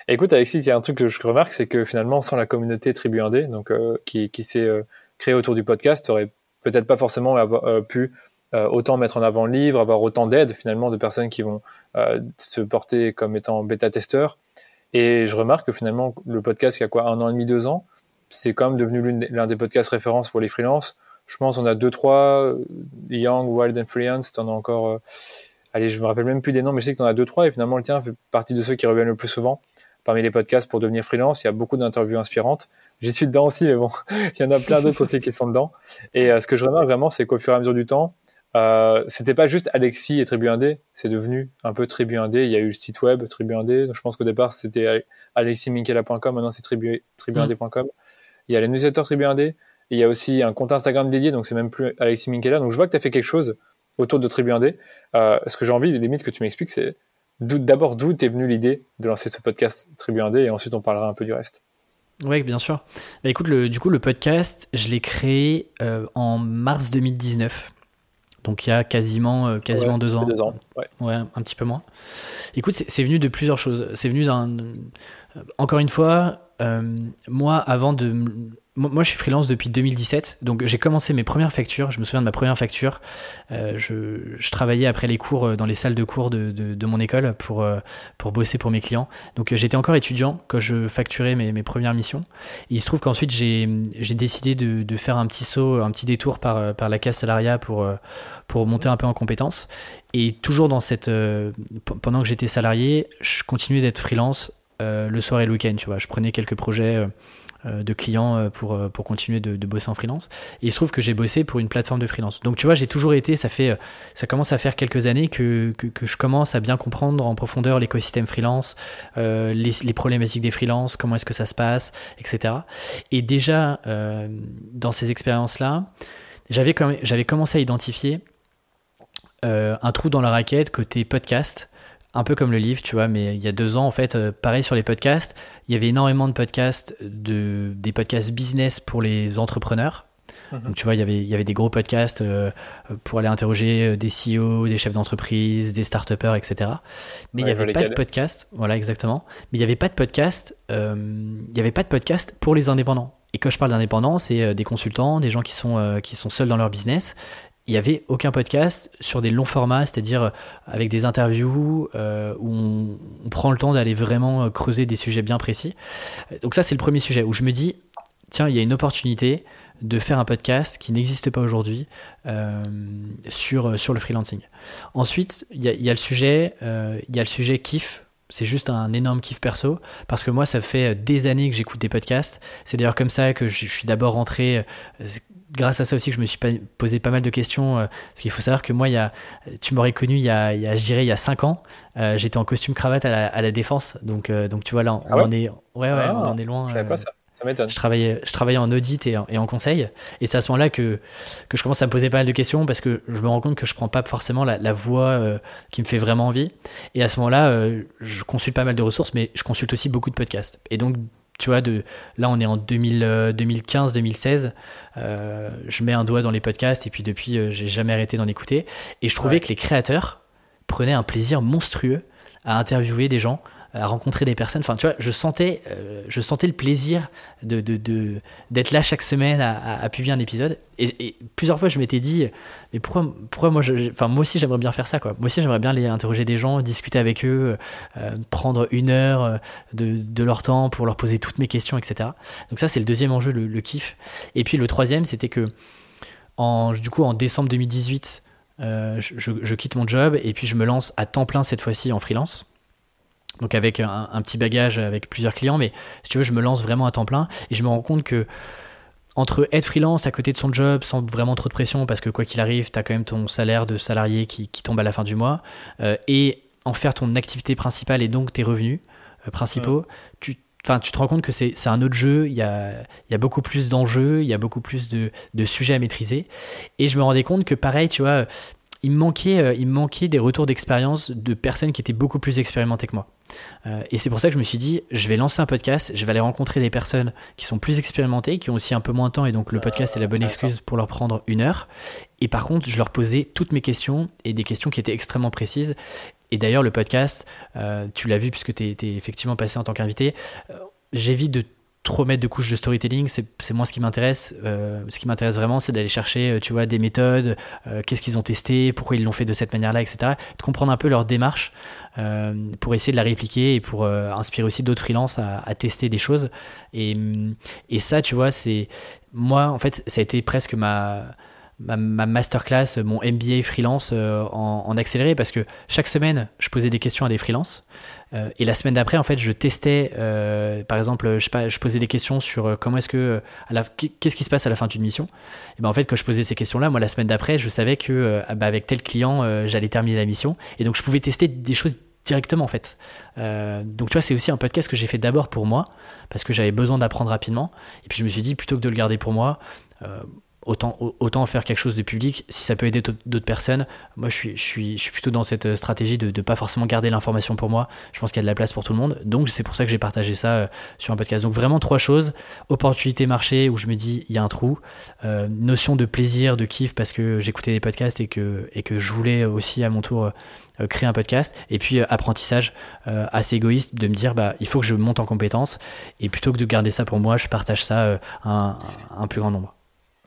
Écoute, Alexis, il y a un truc que je remarque, c'est que finalement, sans la communauté Tribu 1D, donc euh, qui, qui s'est euh, créée autour du podcast, tu aurais peut-être pas forcément avoir, pu autant mettre en avant le livre, avoir autant d'aide finalement de personnes qui vont se porter comme étant bêta-testeurs. Et je remarque que finalement, le podcast qui a quoi, un an et demi, deux ans, c'est quand même devenu l'un des podcasts références pour les freelances je pense on a deux trois euh, Young, Wild and Freelance, t'en as encore. Euh, allez, je me rappelle même plus des noms, mais je sais que t'en as deux trois et finalement le tien fait partie de ceux qui reviennent le plus souvent parmi les podcasts pour devenir freelance. Il y a beaucoup d'interviews inspirantes. J'y suis dedans aussi, mais bon, <laughs> il y en a plein d'autres aussi qui sont dedans. Et euh, ce que je remarque vraiment, c'est qu'au fur et à mesure du temps, euh, c'était pas juste Alexis et Tribu 1D, c'est devenu un peu Tribu 1D. Il y a eu le site web Tribu 1D. Donc je pense qu'au départ c'était aleximinkiela.com, maintenant c'est tribu, tribu1d.com. Mm. Il y a les newsletters Tribu 1D il y a aussi un compte Instagram dédié, donc c'est même plus Alexis Minkela. Donc je vois que tu as fait quelque chose autour de Tribu 1D. Euh, ce que j'ai envie, les limites que tu m'expliques, c'est d'abord d'où t'es venue l'idée de lancer ce podcast Tribu 1D et ensuite on parlera un peu du reste. Oui, bien sûr. Bah, écoute, le, du coup, le podcast, je l'ai créé euh, en mars 2019. Donc il y a quasiment, euh, quasiment deux ans. Deux ans, ouais. ouais. un petit peu moins. Écoute, c'est venu de plusieurs choses. C'est venu d'un. Encore une fois, moi, avant de moi, je suis freelance depuis 2017, donc j'ai commencé mes premières factures. Je me souviens de ma première facture. Euh, je, travaillais après les cours euh, dans les salles de cours de, mon école pour, euh, pour bosser pour mes clients. Donc j'étais encore étudiant quand je facturais mes, mes premières missions. il se trouve qu'ensuite j'ai décidé de, faire un petit saut, un petit détour par, par la case salariat pour, pour monter un peu en compétences. Et toujours dans cette, pendant que j'étais salarié, je continuais d'être freelance le soir et le week-end. Tu vois, je prenais quelques projets de clients euh, pour, euh, pour continuer de, bosser en freelance. Et il se trouve que j'ai bossé pour une plateforme de freelance. Donc tu vois, j'ai toujours été, ça fait, ça commence à faire quelques années que, que, je commence à bien comprendre en profondeur l'écosystème freelance, les, problématiques des freelances, comment est-ce que ça se passe, etc. Et déjà, dans ces expériences-là, j'avais commencé à identifier un trou dans la raquette côté podcast un peu comme le livre, tu vois, mais il y a deux ans, en fait, euh, pareil sur les podcasts, il y avait énormément de podcasts, de, des podcasts business pour les entrepreneurs. Mhm. Donc, tu vois, il y avait, il y avait des gros podcasts euh, pour aller interroger euh, des CEO, des chefs d'entreprise, des start-upers, etc. Mais il n'y avait pas de podcast, voilà, exactement. Mais il n'y avait pas de podcast, il n'y avait pas de podcast pour les indépendants. Et quand je parle d'indépendants, c'est des consultants, des gens qui sont, qui sont seuls dans leur business il n'y avait aucun podcast sur des longs formats, c'est-à-dire euh, avec des interviews euh, où on, prend le temps d'aller vraiment euh, creuser des sujets bien précis. Donc ça, c'est le premier sujet où je me dis, tiens, il y a une opportunité de faire un podcast qui n'existe pas aujourd'hui sur, sur le freelancing. Ensuite, il y, a le sujet, il y a le sujet kiff. C'est juste un énorme kiff perso parce que moi ça fait des années que j'écoute des podcasts. C'est d'ailleurs comme ça que je suis d'abord rentré grâce à ça aussi que je me suis posé pas mal de questions. Euh, parce qu'il faut savoir que moi, il y a, tu m'aurais connu il y a, il y a, je dirais, il y a 5 ans. Euh, j'étais en costume cravate à la, à la défense. Donc, euh, donc tu vois, là, on, ah en est, ouais, ouais, on en est loin. Je pas ça. Ça m'étonne. Je travaillais, je travaillais en audit et en, et en conseil. Et c'est à ce moment-là que, que je commence à me poser pas mal de questions parce que je me rends compte que je prends pas forcément la, la voie qui me fait vraiment envie. Et à ce moment-là, je consulte pas mal de ressources, mais je consulte aussi beaucoup de podcasts. Et donc, tu vois, de, là on est en 2015-2016, euh, je mets un doigt dans les podcasts et puis depuis euh, j'ai jamais arrêté d'en écouter. Et je trouvais que les créateurs prenaient un plaisir monstrueux à interviewer des gens à rencontrer des personnes. Enfin, tu vois, je sentais, euh, je sentais le plaisir de, d'être là chaque semaine à, publier un épisode. Et, plusieurs fois, je m'étais dit, mais pourquoi, pourquoi moi, enfin, moi aussi, j'aimerais bien faire ça, quoi. Moi aussi, j'aimerais bien aller interroger des gens, discuter avec eux, euh, prendre une heure euh, de, leur temps pour leur poser toutes mes questions, etc. Donc ça, c'est le deuxième enjeu, le, kiff. Et puis le troisième, c'était que, en, du coup, en décembre 2018, je, je quitte mon job et puis je me lance à temps plein cette fois-ci en freelance donc avec un, petit bagage avec plusieurs clients, mais si tu veux, je me lance vraiment à temps plein et je me rends compte que entre être freelance à côté de son job sans vraiment trop de pression, parce que quoi qu'il arrive, tu as quand même ton salaire de salarié qui, tombe à la fin du mois, euh, et en faire ton activité principale et donc tes revenus principaux, tu Enfin, tu te rends compte que c'est un autre jeu, il y a, y a beaucoup plus d'enjeux, il y a beaucoup plus de, de, sujets à maîtriser. Et je me rendais compte que pareil, tu vois, il me manquait, euh, il manquait des retours d'expérience de personnes qui étaient beaucoup plus expérimentées que moi. Euh, et c'est pour ça que je me suis dit, je vais lancer un podcast, je vais aller rencontrer des personnes qui sont plus expérimentées, qui ont aussi un peu moins de temps, et donc le podcast est la bonne excuse pour leur prendre une heure. Et par contre, je leur posais toutes mes questions, et des questions qui étaient extrêmement précises. Et d'ailleurs, le podcast, euh, tu l'as vu puisque tu es, effectivement passé en tant qu'invité, euh, j'évite de trop mettre de couches de storytelling, c'est moi ce qui m'intéresse. Euh, ce qui m'intéresse vraiment, c'est d'aller chercher, tu vois, des méthodes, qu'est-ce qu'ils ont testé, pourquoi ils l'ont fait de cette manière-là, etc. De comprendre un peu leur démarche pour essayer de la répliquer et pour inspirer aussi d'autres freelances à, à, tester des choses. Et, et ça, tu vois, c'est moi, en fait, ça a été presque ma ma, masterclass, mon MBA freelance euh, en, accéléré parce que chaque semaine, je posais des questions à des freelances. Euh, et la semaine d'après, en fait, je testais, euh, par exemple, je, sais pas, je posais des questions sur comment est-ce que, qu'est-ce qui se passe à la fin d'une mission. Et ben en fait, quand je posais ces questions-là, moi, la semaine d'après, je savais que ah bah, avec tel client, j'allais terminer la mission. Et donc, je pouvais tester des choses directement en fait. donc tu vois, c'est aussi un podcast que j'ai fait d'abord pour moi parce que j'avais besoin d'apprendre rapidement. Et puis je me suis dit plutôt que de le garder pour moi, autant, faire quelque chose de public si ça peut aider d'autres personnes. Moi, je suis, plutôt dans cette euh, stratégie de ne pas forcément garder l'information pour moi. Je pense qu'il y a de la place pour tout le monde. Donc, c'est pour ça que j'ai partagé ça euh, sur un podcast. Donc, vraiment trois choses. Opportunité marché où je me dis, il y a un trou. Euh, notion de plaisir, de kiff parce que j'écoutais des podcasts et que, je voulais aussi à mon tour créer un podcast et puis apprentissage assez égoïste de me dire bah il faut que je monte en compétences et plutôt que de garder ça pour moi je partage ça à un plus grand nombre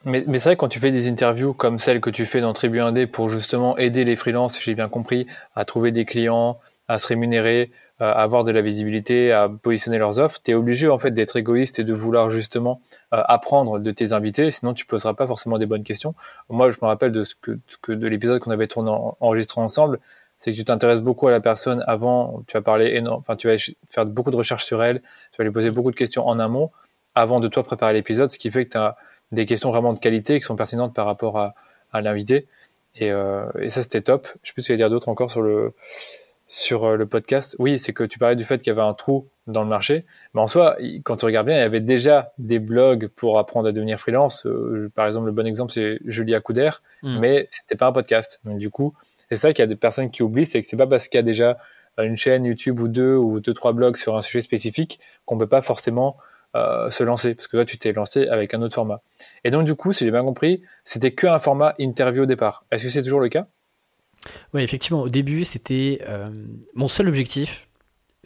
mais, mais c'est vrai, quand tu fais des interviews comme celle que tu fais dans Tribu 1D pour justement aider les freelances, j'ai bien compris, à trouver des clients, à se rémunérer, euh, à avoir de la visibilité, à positionner leurs offres, tu es obligé en fait d'être égoïste et de vouloir justement euh, apprendre de tes invités, sinon tu poseras pas forcément des bonnes questions. Moi, je me rappelle de ce que, de l'épisode qu'on avait tourné enregistré ensemble, c'est que tu t'intéresses beaucoup à la personne avant, tu vas parler enfin tu vas faire beaucoup de recherches sur elle, tu vas lui poser beaucoup de questions en amont avant de toi préparer l'épisode, ce qui fait que tu as des questions vraiment de qualité qui sont pertinentes par rapport à, à l'invité. Et, euh, et, ça, c'était top. Je sais plus ce qu'il y a d'autre encore sur le, sur euh, le podcast. Oui, c'est que tu parlais du fait qu'il y avait un trou dans le marché. Mais en soi, quand tu regardes bien, il y avait déjà des blogs pour apprendre à devenir freelance. Euh, par exemple, le bon exemple, c'est Julia Couder, hmm. mais c'était pas un podcast. Donc, du coup, c'est ça qu'il y a des personnes qui oublient, c'est que c'est pas parce qu'il y a déjà une chaîne YouTube ou deux ou deux, trois blogs sur un sujet spécifique qu'on peut pas forcément euh, se lancer, parce que toi, tu t'es lancé avec un autre format. Et donc, du coup, si j'ai bien compris, c'était que un format interview au départ. Est-ce que c'est toujours le cas? Oui, effectivement, au début, c'était euh, mon seul objectif.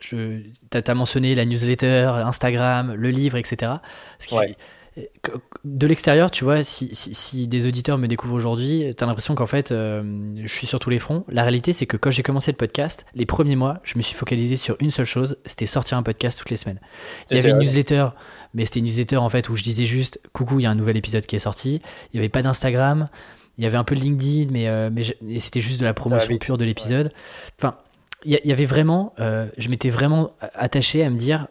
Tu as, mentionné la newsletter, Instagram, le livre, etc. Ce qui, de l'extérieur, tu vois, si, des auditeurs me découvrent aujourd'hui, tu as l'impression qu'en fait, euh, je suis sur tous les fronts. La réalité, c'est que quand j'ai commencé le podcast, les premiers mois, je me suis focalisé sur une seule chose, c'était sortir un podcast toutes les semaines. Il y avait une newsletter, mais c'était une newsletter en fait où je disais juste coucou, il y a un nouvel épisode qui est sorti. Il n'y avait pas d'Instagram, il y avait un peu de LinkedIn, mais, euh, mais c'était juste de la promotion pure de l'épisode. Enfin, il y, avait vraiment, euh, je m'étais vraiment attaché à me dire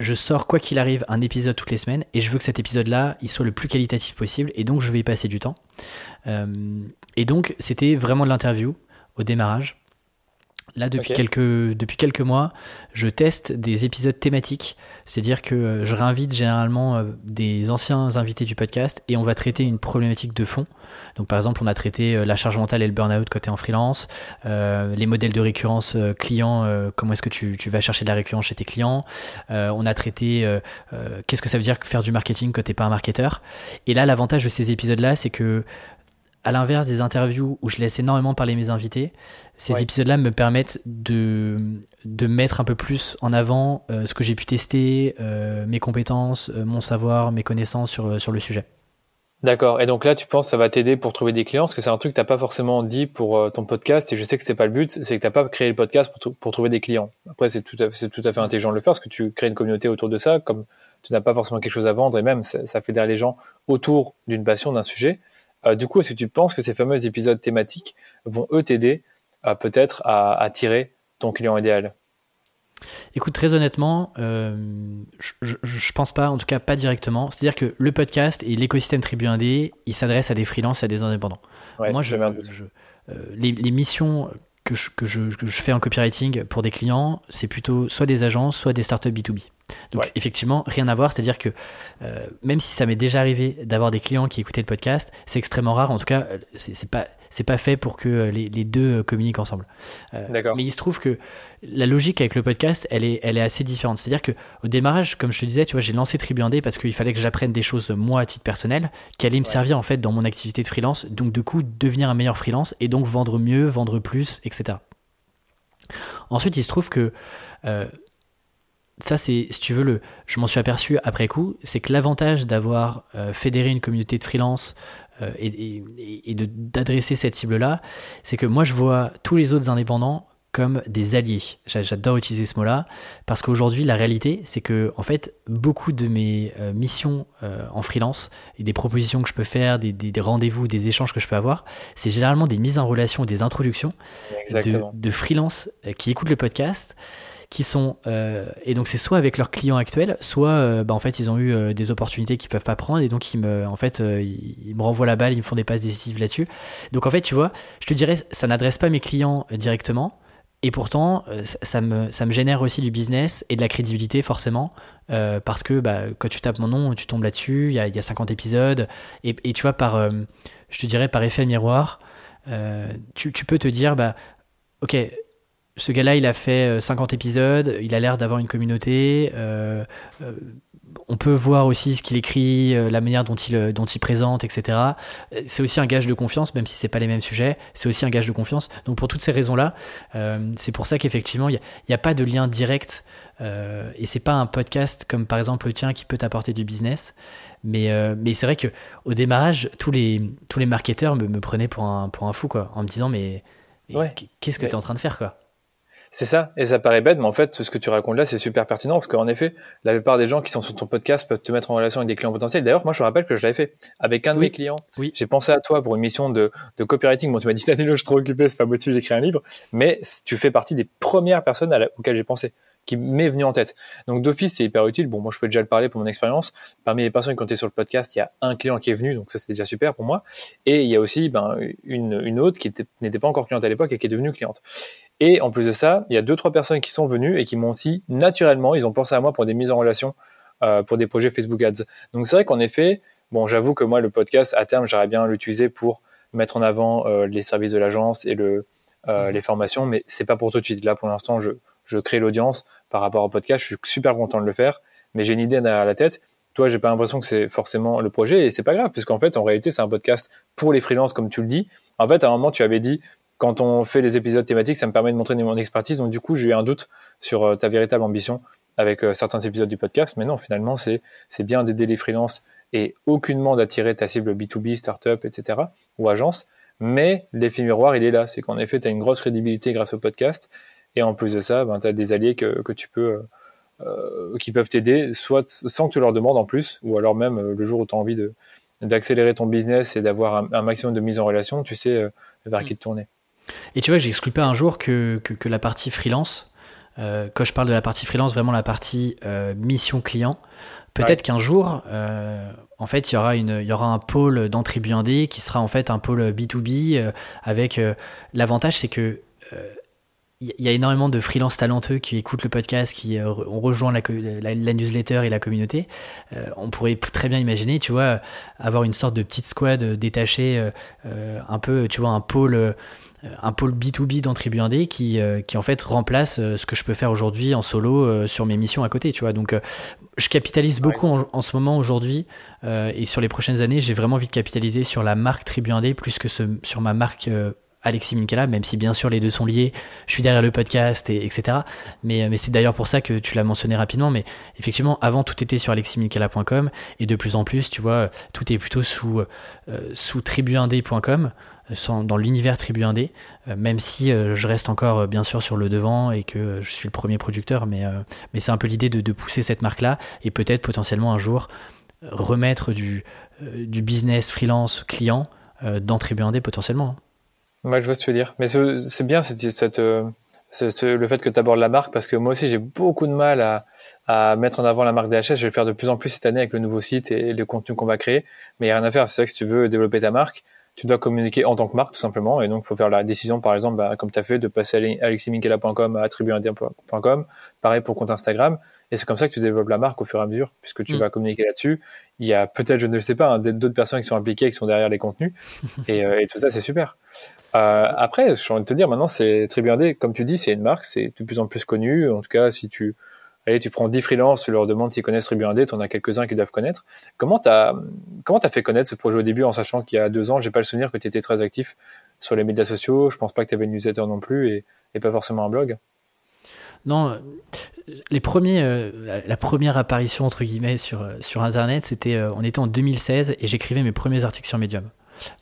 je sors quoi qu'il arrive un épisode toutes les semaines et je veux que cet épisode-là, soit le plus qualitatif possible et donc je vais y passer du temps. Euh, et donc c'était vraiment de l'interview au démarrage. Là, depuis, quelques, depuis quelques mois, je teste des épisodes thématiques, c'est-à-dire que euh, je réinvite généralement euh, des anciens invités du podcast et on va traiter une problématique de fond. Donc, par exemple, on a traité euh, la charge mentale et le burn-out côté en freelance, les modèles de récurrence clients, comment est-ce que tu, tu, vas chercher de la récurrence chez tes clients. on a traité qu'est-ce que ça veut dire faire du marketing quand t'es pas un marketeur. Et là, l'avantage de ces épisodes-là, c'est que à l'inverse des interviews où je laisse énormément parler mes invités, ces épisodes-là me permettent de, de mettre un peu plus en avant euh, ce que j'ai pu tester, euh, mes compétences, euh, mon savoir, mes connaissances sur, sur le sujet. D'accord. Et donc là, tu penses que ça va t'aider pour trouver des clients? Parce que c'est un truc que tu n'as pas forcément dit pour ton podcast, et je sais que ce pas le but, c'est que tu n'as pas créé le podcast pour, pour trouver des clients. Après, c'est tout, à fait, tout à fait intelligent de le faire, parce que tu crées une communauté autour de ça, comme tu n'as pas forcément quelque chose à vendre, et même ça, ça fédère les gens autour d'une passion, d'un sujet. Euh, du coup, est-ce que tu penses que ces fameux épisodes thématiques vont eux t'aider euh, peut-être à attirer ton client idéal? Écoute, très honnêtement, euh, je, je, pense pas, en tout cas pas directement. C'est-à-dire que le podcast et l'écosystème Tribu 1D, il s'adresse à des freelances et à des indépendants. Moi, je, les, les, missions que je, que, je, que je fais en copywriting pour des clients, c'est plutôt soit des agences, soit des startups B2B. Donc effectivement, rien à voir, c'est-à-dire que euh, même si ça m'est déjà arrivé d'avoir des clients qui écoutaient le podcast, c'est extrêmement rare. En tout cas, c'est pas c'est pas fait pour que les, les deux communiquent ensemble. Euh, mais il se trouve que la logique avec le podcast, elle est elle est assez différente. C'est-à-dire que au démarrage, comme je te disais, tu vois, j'ai lancé Tribu parce qu'il fallait que j'apprenne des choses moi à titre personnel qui allaient me servir en fait dans mon activité de freelance. Donc du coup, devenir un meilleur freelance et donc vendre mieux, vendre plus, etc. Ensuite, il se trouve que euh, ça, c'est, si tu veux, le, je m'en suis aperçu après coup, c'est que l'avantage d'avoir euh, fédéré une communauté de freelance euh, et, et, d'adresser cette cible-là, c'est que moi, je vois tous les autres indépendants comme des alliés. J'adore utiliser ce mot-là parce qu'aujourd'hui, la réalité, c'est que en fait, beaucoup de mes euh, missions en freelance et des propositions que je peux faire, des, des, rendez-vous, des échanges que je peux avoir, c'est généralement des mises en relation des introductions de, de, freelance qui écoutent le podcast qui sont euh, et donc c'est soit avec leurs clients actuels, soit euh, bah, en fait ils ont eu euh, des opportunités qu'ils peuvent pas prendre et donc ils me en fait ils, me renvoient la balle, ils me font des passes décisives là-dessus. Donc en fait tu vois, je te dirais ça n'adresse pas mes clients directement. Et pourtant, ça me, ça me génère aussi du business et de la crédibilité, forcément, parce que bah, quand tu tapes mon nom, tu tombes là-dessus, il y a, y a, 50 épisodes, et, et tu vois, par, je te dirais, par effet miroir, tu, tu, peux te dire, bah, ok, ce gars-là, il a fait 50 euh, épisodes, il a l'air d'avoir une communauté. Euh, euh, on peut voir aussi ce qu'il écrit, la manière dont il, dont il présente, etc. C'est aussi un gage de confiance, même si c'est pas les mêmes sujets. C'est aussi un gage de confiance. Donc pour toutes ces raisons-là, c'est pour ça qu'effectivement, il n'y a, pas de lien direct. et c'est pas un podcast comme par exemple le tien qui peut t'apporter du business. Mais, mais c'est vrai que au démarrage, tous les, tous les marketeurs me, me prenaient pour un, pour un fou, quoi, en me disant mais, qu'est-ce que tu es en train de faire, quoi? C'est ça, et ça paraît bête, mais en fait, ce que tu racontes là, c'est super pertinent, parce qu'en effet, la plupart des gens qui sont sur ton podcast peuvent te mettre en relation avec des clients potentiels. D'ailleurs, moi, je me rappelle que je l'avais fait avec un de mes clients. Oui. J'ai pensé à toi pour une mission de, de copywriting. Bon, tu m'as dit, <laughs> Danilo, je suis trop occupé, c'est pas possible d'écrire un livre, mais tu fais partie des premières personnes à auxquelles j'ai pensé qui m'est venu en tête. Donc d'office, c'est hyper utile. Bon, moi, je peux déjà le parler pour mon expérience. Parmi les personnes qui ont été sur le podcast, il y a un client qui est venu, donc ça, c'est déjà super pour moi. Et il y a aussi ben, une, une autre qui n'était pas encore cliente à l'époque et qui est devenue cliente. Et en plus de ça, il y a deux, trois personnes qui sont venues et qui m'ont aussi, naturellement, ils ont pensé à moi pour des mises en relation, euh, pour des projets Facebook Ads. Donc c'est vrai qu'en effet, bon, j'avoue que moi, le podcast, à terme, j'aimerais bien l'utiliser pour mettre en avant euh, les services de l'agence et le, euh, mmh. les formations, mais c'est pas pour tout de suite. Là, pour l'instant, je, je crée l'audience par rapport au podcast. Je suis super content de le faire, mais j'ai une idée derrière la tête. Toi, j'ai pas l'impression que c'est forcément le projet et c'est pas grave, puisqu'en fait, en réalité, c'est un podcast pour les freelances, comme tu le dis. En fait, à un moment, tu avais dit, quand on fait les épisodes thématiques, ça me permet de montrer mon expertise. Donc du coup, j'ai eu un doute sur euh, ta véritable ambition avec euh, certains épisodes du podcast. Mais non, finalement, c'est c'est bien d'aider les freelances et aucunement d'attirer ta cible B2B, startup, etc. ou agence. Mais l'effet miroir, il est là. C'est qu'en effet, tu as une grosse crédibilité grâce au podcast. Et en plus de ça, ben, tu as des alliés que, que tu peux, euh, qui peuvent t'aider, soit sans que tu leur demandes en plus, ou alors même le jour où tu as envie de, d'accélérer ton business et d'avoir un, maximum de mise en relation, tu sais vers qui te tourner. Et tu vois, j'exclus pas un jour que, que, la partie freelance, euh, quand je parle de la partie freelance, vraiment la partie euh, mission client, peut-être qu'un jour, euh, en fait, il y aura, une, il y aura un pôle d'entrée 1D qui sera en fait un pôle B2B avec l'avantage, c'est que il y a énormément de freelance talentueux qui écoutent le podcast, qui ont rejoint la, la, newsletter et la communauté. on pourrait très bien imaginer, tu vois, avoir une sorte de petite squad détachée, un peu, tu vois, un pôle un pôle B2B dans Tribu 1D qui, euh, qui en fait remplace euh, ce que je peux faire aujourd'hui en solo sur mes missions à côté, tu vois. Donc je capitalise beaucoup en, ce moment aujourd'hui et sur les prochaines années, j'ai vraiment envie de capitaliser sur la marque Tribu 1D plus que sur ma marque Alexis Minkela, même si bien sûr les deux sont liés, je suis derrière le podcast, et, etc. Mais, mais c'est d'ailleurs pour ça que tu l'as mentionné rapidement, mais effectivement, avant tout était sur aleximinкela.com et de plus en plus, tu vois, tout est plutôt sous, sous tribu1d.com dans l'univers Tribu 1D, euh, même si euh, je reste encore euh, bien sûr sur le devant et que je suis le premier producteur, mais, c'est un peu l'idée de, pousser cette marque-là et peut-être potentiellement un jour remettre du, business freelance client dans Tribu 1D potentiellement. Ouais, je vois ce que tu veux dire. Mais c'est bien cette, cette, le fait que tu abordes la marque parce que moi aussi j'ai beaucoup de mal à, à, mettre en avant la marque DHS. Je vais le faire de plus en plus cette année avec le nouveau site et le contenu qu'on va créer. Mais il n'y a rien à faire. C'est vrai que si tu veux développer ta marque, tu dois communiquer en tant que marque tout simplement. Et donc, il faut faire la décision, par exemple, bah, comme tu as fait, de passer à aleximinkelacom à attribuer-un-point.com. Pareil pour compte Instagram. Et c'est comme ça que tu développes la marque au fur et à mesure, puisque tu mm. vas communiquer là-dessus. Il y a peut-être, je ne le sais pas, hein, d'autres personnes qui sont impliquées, qui sont derrière les contenus. <laughs> Euh, et, tout ça, c'est super. Euh, après, je suis envie de te dire, maintenant, c'est Tribu comme tu dis, c'est une marque, c'est de plus en plus connu. En tout cas, si tu, allez, tu prends 10 freelances, tu leur demandes s'ils connaissent Tribu tu en as quelques-uns qui doivent connaître. Comment tu as, comment as fait connaître ce projet au début, en sachant qu'il y a deux ans, j'ai pas le souvenir que tu étais très actif sur les médias sociaux, je pense pas que tu avais une newsletter non plus et, et pas forcément un blog? Non, les premiers, euh, la, première apparition entre guillemets sur, euh, sur Internet, c'était, euh, on était en 2016 et j'écrivais mes premiers articles sur Medium.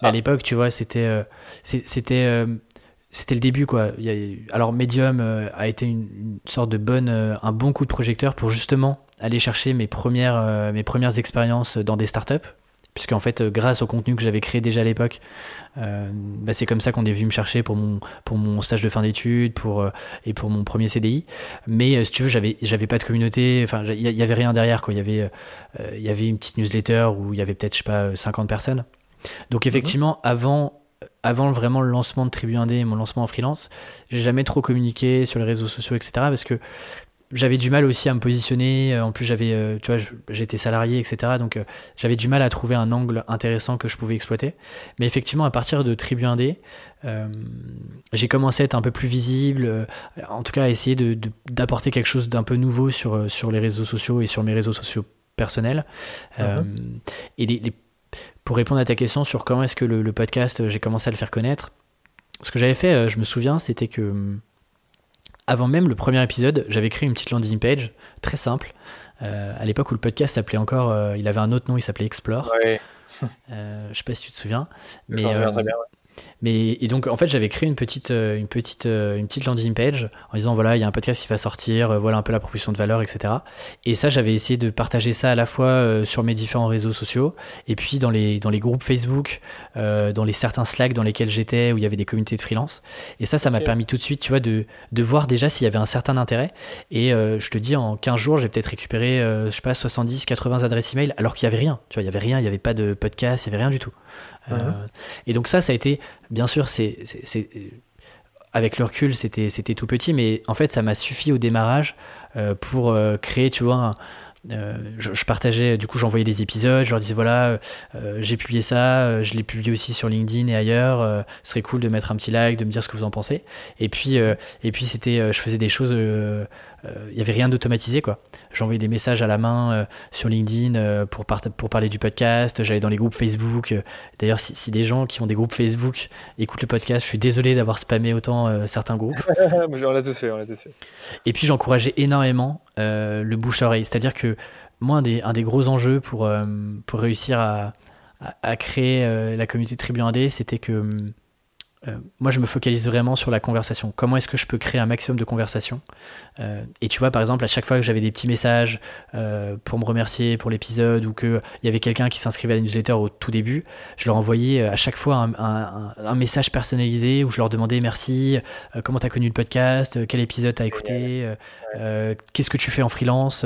À ah. l'époque, tu vois, c'était, c'était, c'était le début quoi. alors Medium a été une, sorte de bonne, un bon coup de projecteur pour justement aller chercher mes premières, mes premières expériences dans des startups puisqu'en fait, euh, grâce au contenu que j'avais créé déjà à l'époque, euh, bah, c'est comme ça qu'on est venu me chercher pour mon, pour mon stage de fin d'études pour, euh, et pour mon premier CDI. Mais si tu veux, j'avais, j'avais pas de communauté, enfin, il y, avait rien derrière, quoi. Il y avait, il y avait une petite newsletter où il y avait peut-être, je sais pas, 50 personnes. Donc, mhm. effectivement, avant, avant vraiment le lancement de Tribu 1D, mon lancement en freelance, j'ai jamais trop communiqué sur les réseaux sociaux, etc. Parce que j'avais du mal aussi à me positionner. Euh, en plus, j'avais, euh, tu vois, j'étais salarié, etc. Donc, euh, j'avais du mal à trouver un angle intéressant que je pouvais exploiter. Mais effectivement, à partir de Tribu 1D, j'ai commencé à être un peu plus visible, en tout cas à essayer d'apporter quelque chose d'un peu nouveau sur, sur les réseaux sociaux et sur mes réseaux sociaux personnels. Mhm. et les, pour répondre à ta question sur comment est-ce que le, le podcast, j'ai commencé à le faire connaître, ce que j'avais fait, je me souviens, c'était que avant même le premier épisode, j'avais créé une petite landing page très simple. Euh, à l'époque où le podcast s'appelait encore, euh, il avait un autre nom, il s'appelait Explore. Ouais. euh, je sais pas si tu te souviens. Mais, euh, très bien. Mais et donc en fait j'avais créé une petite euh, une petite euh, une petite landing page en disant voilà il y a un podcast qui va sortir euh, voilà un peu la proposition de valeur etc et ça j'avais essayé de partager ça à la fois sur mes différents réseaux sociaux et puis dans les dans les groupes Facebook dans les certains Slack dans lesquels j'étais où il y avait des communautés de freelance. Et ça ça m'a permis tout de suite tu vois de de voir déjà s'il y avait un certain intérêt. Et je te dis en 15 jours j'ai peut-être récupéré je sais pas 70 80 adresses email alors qu'il y avait rien tu vois il y avait rien il y avait pas de podcast il y avait rien du tout euh, et donc ça, ça a été, bien sûr, c'est avec le recul, c'était tout petit, mais en fait, ça m'a suffi au démarrage euh, pour euh, créer, tu vois, je, partageais, du coup, j'envoyais des épisodes, je leur disais voilà, j'ai publié ça, je l'ai publié aussi sur LinkedIn et ailleurs. ce serait cool de mettre un petit like, de me dire ce que vous en pensez. Et puis, et puis c'était, je faisais des choses il euh, n'y avait rien d'automatisé quoi. J'envoyais des messages à la main euh, sur LinkedIn euh, pour, pour parler du podcast, j'allais dans les groupes Facebook. D'ailleurs, si, des gens qui ont des groupes Facebook écoutent le podcast, je suis désolé d'avoir spammé autant certains groupes. <laughs> on l'a tous fait, on l'a tous fait. Et puis j'encourageais énormément le bouche à oreille, c'est-à-dire que moi, un des, un des gros enjeux pour, pour réussir à, à, créer la communauté Tribu 1D, c'était que euh, moi, je me focalise vraiment sur la conversation. Comment est-ce que je peux créer un maximum de conversations euh, Et tu vois, par exemple, à chaque fois que j'avais des petits messages euh, pour me remercier pour l'épisode ou qu'il y avait quelqu'un qui s'inscrivait à la newsletter au tout début, je leur envoyais à chaque fois un, message personnalisé où je leur demandais merci, comment tu as connu le podcast, quel épisode tu as écouté, qu'est-ce que tu fais en freelance,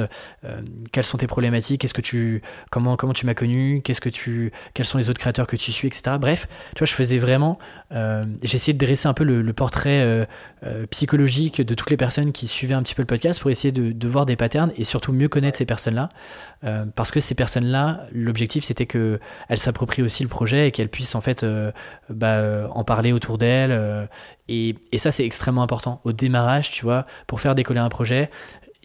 quelles sont tes problématiques, qu'est-ce que tu, comment, comment tu m'as connu, qu'est-ce que tu, quels sont les autres créateurs que tu suis, etc. Bref, tu vois, je faisais vraiment j'ai essayé de dresser un peu le, portrait euh, euh, psychologique de toutes les personnes qui suivaient un petit peu le podcast pour essayer de, voir des patterns et surtout mieux connaître ces personnes-là. Euh, parce que ces personnes-là, l'objectif c'était qu'elles s'approprient aussi le projet et qu'elles puissent en fait bah, en parler autour d'elles. Et, ça c'est extrêmement important. Au démarrage, tu vois, pour faire décoller un projet,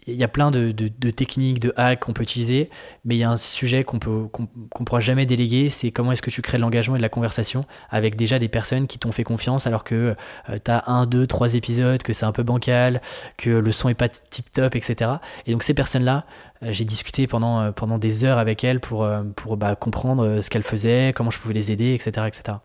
il y a plein de, techniques, de hacks qu'on peut utiliser, mais il y a un sujet qu'on peut qu'on pourra jamais déléguer, c'est comment est-ce que tu crées l'engagement et de la conversation avec déjà des personnes qui t'ont fait confiance alors que euh, tu as un, deux, trois épisodes, que c'est un peu bancal, que le son est pas tip top, etc. Et donc ces personnes-là, euh, j'ai discuté pendant, euh, pendant des heures avec elles pour, pour bah, comprendre ce qu'elles faisaient, comment je pouvais les aider, etc.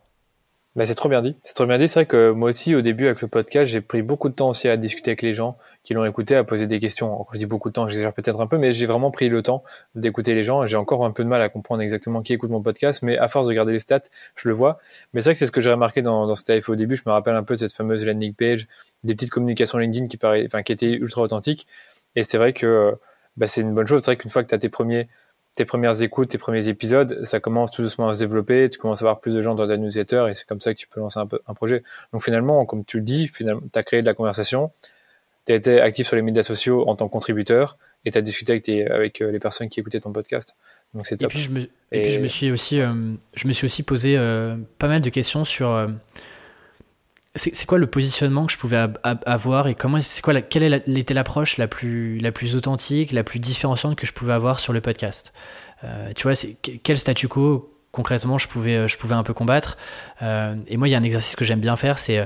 Bah, c'est trop bien dit. C'est trop bien dit. C'est vrai que moi aussi, au début, avec le podcast, j'ai pris beaucoup de temps aussi à discuter avec les gens qui l'ont écouté, à poser des questions. Quand je dis beaucoup de temps, j'exagère peut-être un peu, mais j'ai vraiment pris le temps d'écouter les gens. J'ai encore un peu de mal à comprendre exactement qui écoute mon podcast, mais à force de regarder les stats, je le vois. Mais c'est vrai que c'est ce que j'ai remarqué dans, dans cette AF au début. Je me rappelle un peu de cette fameuse landing page, des petites communications LinkedIn qui paraît, enfin, qui étaient ultra authentiques. Et c'est vrai que, bah, c'est une bonne chose. C'est vrai qu'une fois que tu as tes premiers tes premières écoutes, tes premiers épisodes, ça commence tout doucement à se développer, tu commences à avoir plus de gens dans ta newsletter et c'est comme ça que tu peux lancer un, peu, un projet. Donc finalement, comme tu le dis, tu as créé de la conversation, tu as été actif sur les médias sociaux en tant que contributeur et tu as discuté avec, tes, avec euh, les personnes qui écoutaient ton podcast. Donc c'est top. Et puis, je me, et... puis je me suis aussi, euh, je me suis aussi posé euh, pas mal de questions sur c'est quoi le positionnement que je pouvais avoir et comment c'est quoi quelle était l'approche la plus la plus authentique la plus différenciante que je pouvais avoir sur le podcast? Euh, tu vois c'est quel statu quo concrètement je pouvais je pouvais un peu combattre? Euh, et moi il y a un exercice que j'aime bien faire c'est euh,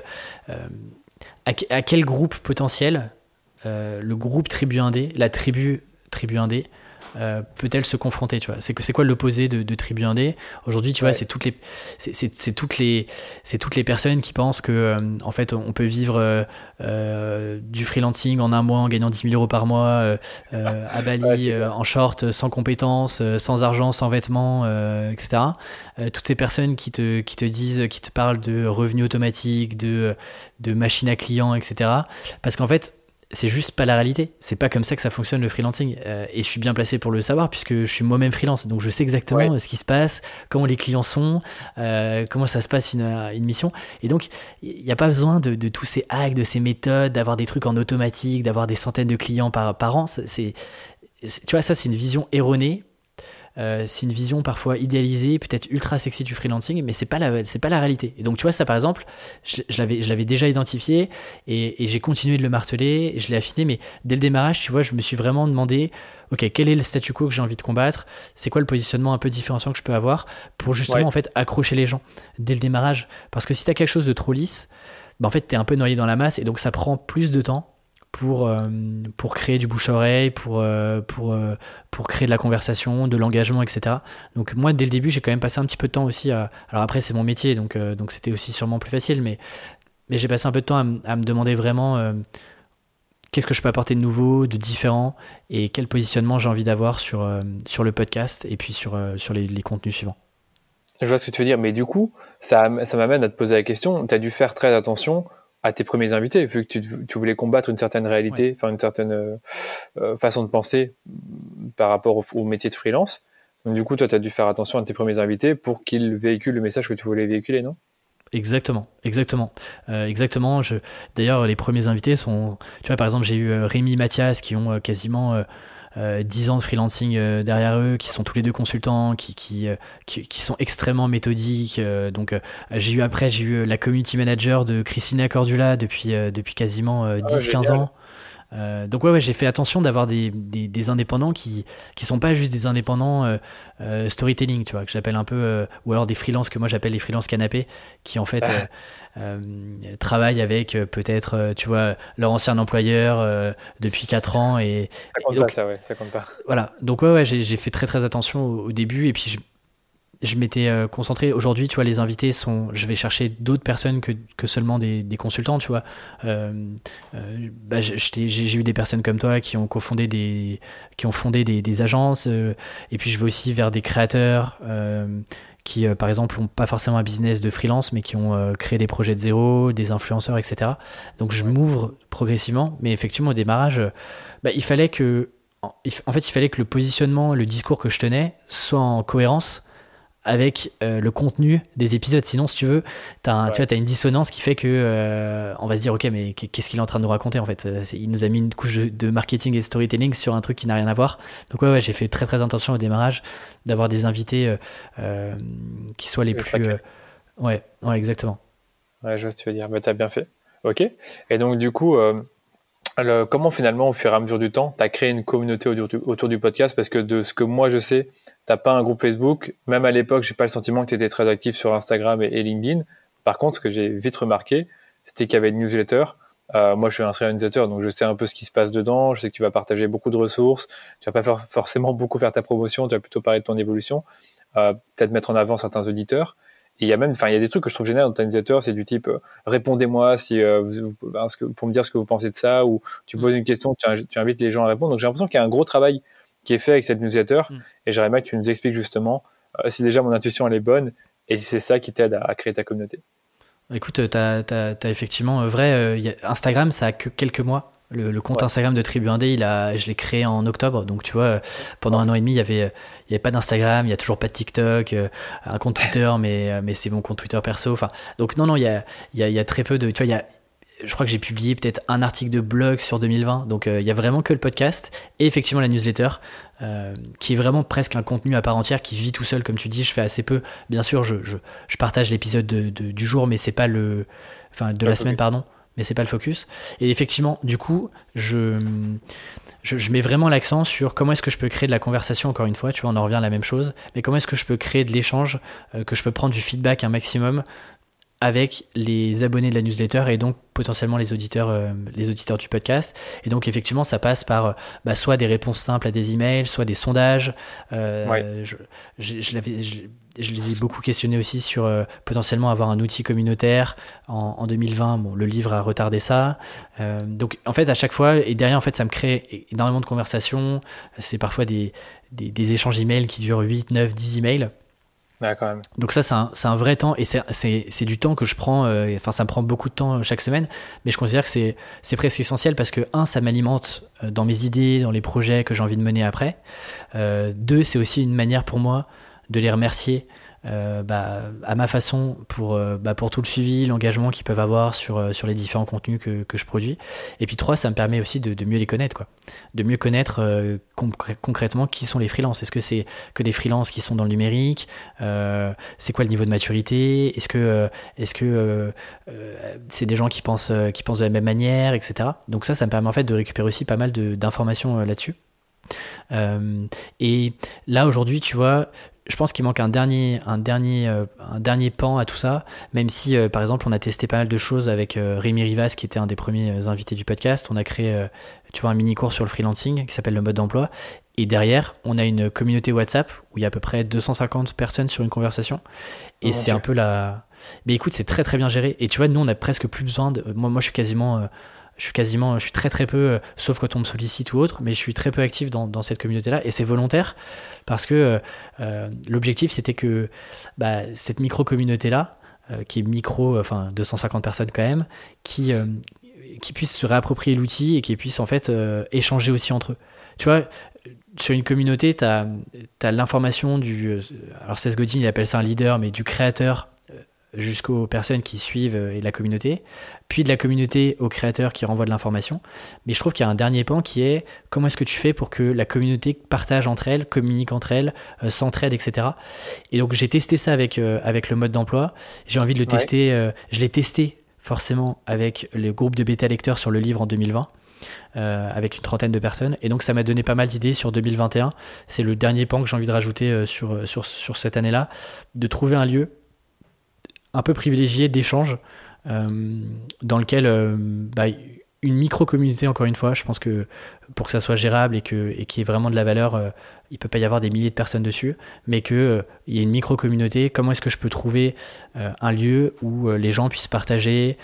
à, à, quel groupe potentiel le groupe tribu indé la tribu tribu indé euh, peut-elle se confronter tu vois. C'est que c'est quoi l'opposé de, de tribu indé? Aujourd'hui tu vois c'est toutes les c'est toutes les c'est toutes les personnes qui pensent que euh, en fait on peut vivre euh, du freelancing en un mois en gagnant 10 000 euros par mois à <laughs> Bali en short sans compétences sans argent sans vêtements etc toutes ces personnes qui te qui te disent qui te parlent de revenus automatiques de de machines à clients etc parce qu'en fait c'est juste pas la réalité. C'est pas comme ça que ça fonctionne le freelancing. Euh, et je suis bien placé pour le savoir puisque je suis moi-même freelance. Donc je sais exactement ce qui se passe, comment les clients sont, euh, comment ça se passe une, une mission. Et donc il n'y a pas besoin de, de, tous ces hacks, de ces méthodes, d'avoir des trucs en automatique, d'avoir des centaines de clients par, par an. C'est, tu vois, ça c'est une vision erronée euh, c'est une vision parfois idéalisée, peut-être ultra sexy du freelancing, mais c'est pas la c'est pas la réalité. Et donc tu vois ça par exemple, je, l'avais je l'avais déjà identifié et, et j'ai continué de le marteler, et je l'ai affiné, mais dès le démarrage, tu vois, je me suis vraiment demandé, ok, quel est le statu quo que j'ai envie de combattre, c'est quoi le positionnement un peu différenciant que je peux avoir pour justement en fait accrocher les gens dès le démarrage, parce que si tu as quelque chose de trop lisse, bah, en fait t'es un peu noyé dans la masse et donc ça prend plus de temps pour, euh, pour créer du bouche-oreille, pour, euh, pour, euh, pour créer de la conversation, de l'engagement, etc. Donc moi, dès le début, j'ai quand même passé un petit peu de temps aussi à... Alors après, c'est mon métier, donc donc c'était aussi sûrement plus facile, mais, mais j'ai passé un peu de temps à, me demander vraiment qu'est-ce que je peux apporter de nouveau, de différent, et quel positionnement j'ai envie d'avoir sur, sur le podcast et puis sur, sur les, contenus suivants. Je vois ce que tu veux dire, mais du coup, ça, ça m'amène à te poser la question, tu as dû faire très attention à tes premiers invités, vu que tu, voulais combattre une certaine réalité, enfin une certaine euh, euh, façon de penser par rapport au, métier de freelance. Donc du coup, toi, tu as dû faire attention à tes premiers invités pour qu'ils véhiculent le message que tu voulais véhiculer, non? Exactement, exactement, euh, exactement. Je... D'ailleurs, les premiers invités sont, tu vois, par exemple, j'ai eu Rémi, Mathias qui ont quasiment 10 euh, ans de freelancing euh, derrière eux, qui sont tous les deux consultants, qui, qui, euh, qui, sont extrêmement méthodiques. donc j'ai eu après, j'ai eu la community manager de Christina Cordula depuis, depuis quasiment 10-15 ah, ans. Euh, donc ouais, ouais j'ai fait attention d'avoir des, des, des, indépendants qui qui sont pas juste des indépendants euh, euh, storytelling, tu vois, que j'appelle un peu, ou alors des freelances que moi j'appelle les freelances canapés, qui en fait ah. travaillent avec peut-être, tu vois, leur ancien employeur depuis 4 ans et ça compte pas, ça ouais, ça compte pas. Voilà, donc ouais, ouais j'ai fait très très attention au, au début et puis je, je m'étais euh, concentré. Aujourd'hui, tu vois, les invités sont. Je vais chercher d'autres personnes que, que, seulement des, des, consultants, tu vois. Euh, euh, bah, j'ai eu des personnes comme toi qui ont cofondé des, qui ont fondé des, des agences. et puis, je vais aussi vers des créateurs qui, par exemple, n'ont pas forcément un business de freelance, mais qui ont créé des projets de zéro, des influenceurs, etc. Donc, je m'ouvre progressivement. Mais effectivement, au démarrage, bah, il fallait que. En fait, il fallait que le positionnement, le discours que je tenais soit en cohérence avec euh, le contenu des épisodes. Sinon, si tu veux, as tu vois, as une dissonance qui fait que euh, on va se dire, ok, mais qu'est-ce qu'il est en train de nous raconter en fait? Euh, Il nous a mis une couche de marketing et storytelling sur un truc qui n'a rien à voir. Donc ouais, ouais j'ai fait très très attention au démarrage d'avoir des invités qui soient les plus. ouais, ouais, exactement. Ouais, je vois ce que tu veux dire. Mais as bien fait. Ok. Et donc du coup. comment finalement, au fur et à mesure du temps, tu as créé une communauté autour du podcast? Parce que de ce que moi je sais, t'as pas un groupe Facebook. Même à l'époque, j'ai pas le sentiment que tu étais très actif sur Instagram et, LinkedIn. Par contre, ce que j'ai vite remarqué, c'était qu'il y avait une newsletter. Euh, moi, je suis un newsletter, donc je sais un peu ce qui se passe dedans. Je sais que tu vas partager beaucoup de ressources. Tu vas pas forcément beaucoup faire ta promotion. Tu vas plutôt parler de ton évolution. Euh, peut-être mettre en avant certains auditeurs. Et il y a même, enfin, il y a des trucs que je trouve génial dans ta newsletter. C'est du type, euh, répondez-moi si, vous, pour me dire ce que vous pensez de ça, ou tu poses une question, tu, tu invites les gens à répondre. Donc j'ai l'impression qu'il y a un gros travail qui est fait avec cette newsletter. Mm. Et j'aimerais bien que tu nous expliques justement euh, si déjà mon intuition elle est bonne et si c'est ça qui t'aide à, créer ta communauté. Écoute, tu as, effectivement, euh, vrai, euh, Instagram, ça a que quelques mois. Le, compte Instagram de Tribu Indé, il a, je l'ai créé en octobre. Donc, tu vois, pendant un an et demi, il y avait, il y avait pas d'Instagram, il y a toujours pas de TikTok, euh, un compte <laughs> Twitter, mais, euh, mais c'est mon compte Twitter perso. Enfin, donc, non, non, il y a, il y a, il y a très peu de. Tu vois, il y a, je crois que j'ai publié peut-être un article de blog sur 2020. Donc, euh, il y a vraiment que le podcast et effectivement la newsletter, qui est vraiment presque un contenu à part entière, qui vit tout seul, comme tu dis. Je fais assez peu. Bien sûr, je, je, je partage l'épisode de, du jour, mais c'est pas le. Enfin, de la semaine, pardon mais c'est pas le focus. Et effectivement, du coup, je, je, mets vraiment l'accent sur comment est-ce que je peux créer de la conversation, encore une fois, tu vois, on en revient à la même chose, mais comment est-ce que je peux créer de l'échange, euh, que je peux prendre du feedback un maximum avec les abonnés de la newsletter et donc potentiellement les auditeurs, euh, les auditeurs du podcast. Et donc effectivement, ça passe par euh, bah, soit des réponses simples à des emails, soit des sondages. je, je, les ai beaucoup questionnés aussi sur euh, potentiellement avoir un outil communautaire en, en 2020. Bon, le livre a retardé ça. Euh, donc, en fait, à chaque fois, et derrière, en fait, ça me crée énormément de conversations. C'est parfois des, des, des, échanges emails qui durent 8, 9, 10 emails. Donc ça, c'est un, vrai temps et c'est du temps que je prends. Euh, enfin, ça me prend beaucoup de temps chaque semaine, mais je considère que c'est presque essentiel parce que un, ça m'alimente dans mes idées, dans les projets que j'ai envie de mener après. deux, c'est aussi une manière pour moi de les remercier euh, bah, à ma façon pour, euh, bah, pour tout le suivi, l'engagement qu'ils peuvent avoir sur, euh, sur les différents contenus que, que, je produis. Et puis trois, ça me permet aussi de, mieux les connaître, quoi. de mieux connaître concrètement qui sont les freelances. Est-ce que c'est que des freelances qui sont dans le numérique C'est quoi le niveau de maturité? Est-ce que est-ce c'est des gens qui pensent, qui pensent de la même manière, etc. Donc ça, ça me permet en fait de récupérer aussi pas mal d'informations là-dessus. et là aujourd'hui, tu vois, je pense qu'il manque un dernier, un, dernier, euh, un dernier pan à tout ça, même si, euh, par exemple, on a testé pas mal de choses avec euh, Rémi Rivas, qui était un des premiers invités du podcast. On a créé, tu vois, un mini-cours sur le freelancing qui s'appelle le mode d'emploi. Et derrière, on a une communauté WhatsApp où il y a à peu près 250 personnes sur une conversation. Et oh c'est un peu la... Mais écoute, c'est très très bien géré. Et tu vois, nous, on a presque plus besoin de... Moi, moi je suis quasiment je suis quasiment, je suis très très peu, euh, sauf quand on me sollicite ou autre, mais je suis très peu actif dans, cette communauté-là et c'est volontaire parce que euh, euh, l'objectif c'était que bah, cette micro-communauté-là, qui est micro, enfin 250 personnes quand même, qui, puisse se réapproprier l'outil et qui puisse en fait échanger aussi entre eux. Tu vois, sur une communauté, tu as, as l'information du. Alors, Seth Godin, il appelle ça un leader, mais du créateur jusqu'aux personnes qui suivent et la communauté, puis de la communauté aux créateurs qui renvoient de l'information. Mais je trouve qu'il y a un dernier pan qui est comment est-ce que tu fais pour que la communauté partage entre elles, communique entre elles, euh, s'entraide, etc. Et donc j'ai testé ça avec, euh, avec le mode d'emploi. J'ai envie de le tester. Euh, je l'ai testé forcément avec le groupe de bêta lecteurs sur le livre en 2020. avec une trentaine de personnes. Et donc ça m'a donné pas mal d'idées sur 2021. C'est le dernier pan que j'ai envie de rajouter sur, sur, sur cette année-là, de trouver un lieu un peu privilégié d'échange euh, dans lequel euh, bah, une micro-communauté, encore une fois, je pense que pour que ça soit gérable et qu'il et y ait vraiment de la valeur, euh, il peut pas y avoir des milliers de personnes dessus, mais qu'il euh, y ait une micro-communauté, comment est-ce que je peux trouver euh, un lieu où les gens puissent partager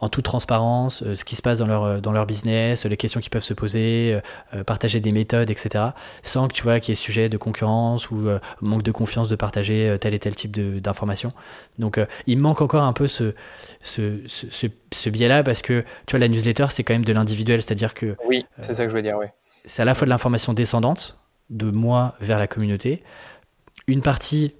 en toute transparence ce qui se passe dans leur, dans leur business, les questions qu'ils peuvent se poser, partager des méthodes, etc., sans que tu vois qu'il y ait sujet de concurrence ou manque de confiance de partager tel et tel type d'informations. Donc il manque encore un peu ce, ce, ce, ce biais-là parce que tu vois, la newsletter, c'est quand même de l'individuel, c'est-à-dire que... Oui c'est ça que je veux dire, oui. C'est à la fois de l'information descendante, de moi vers la communauté. Une partie,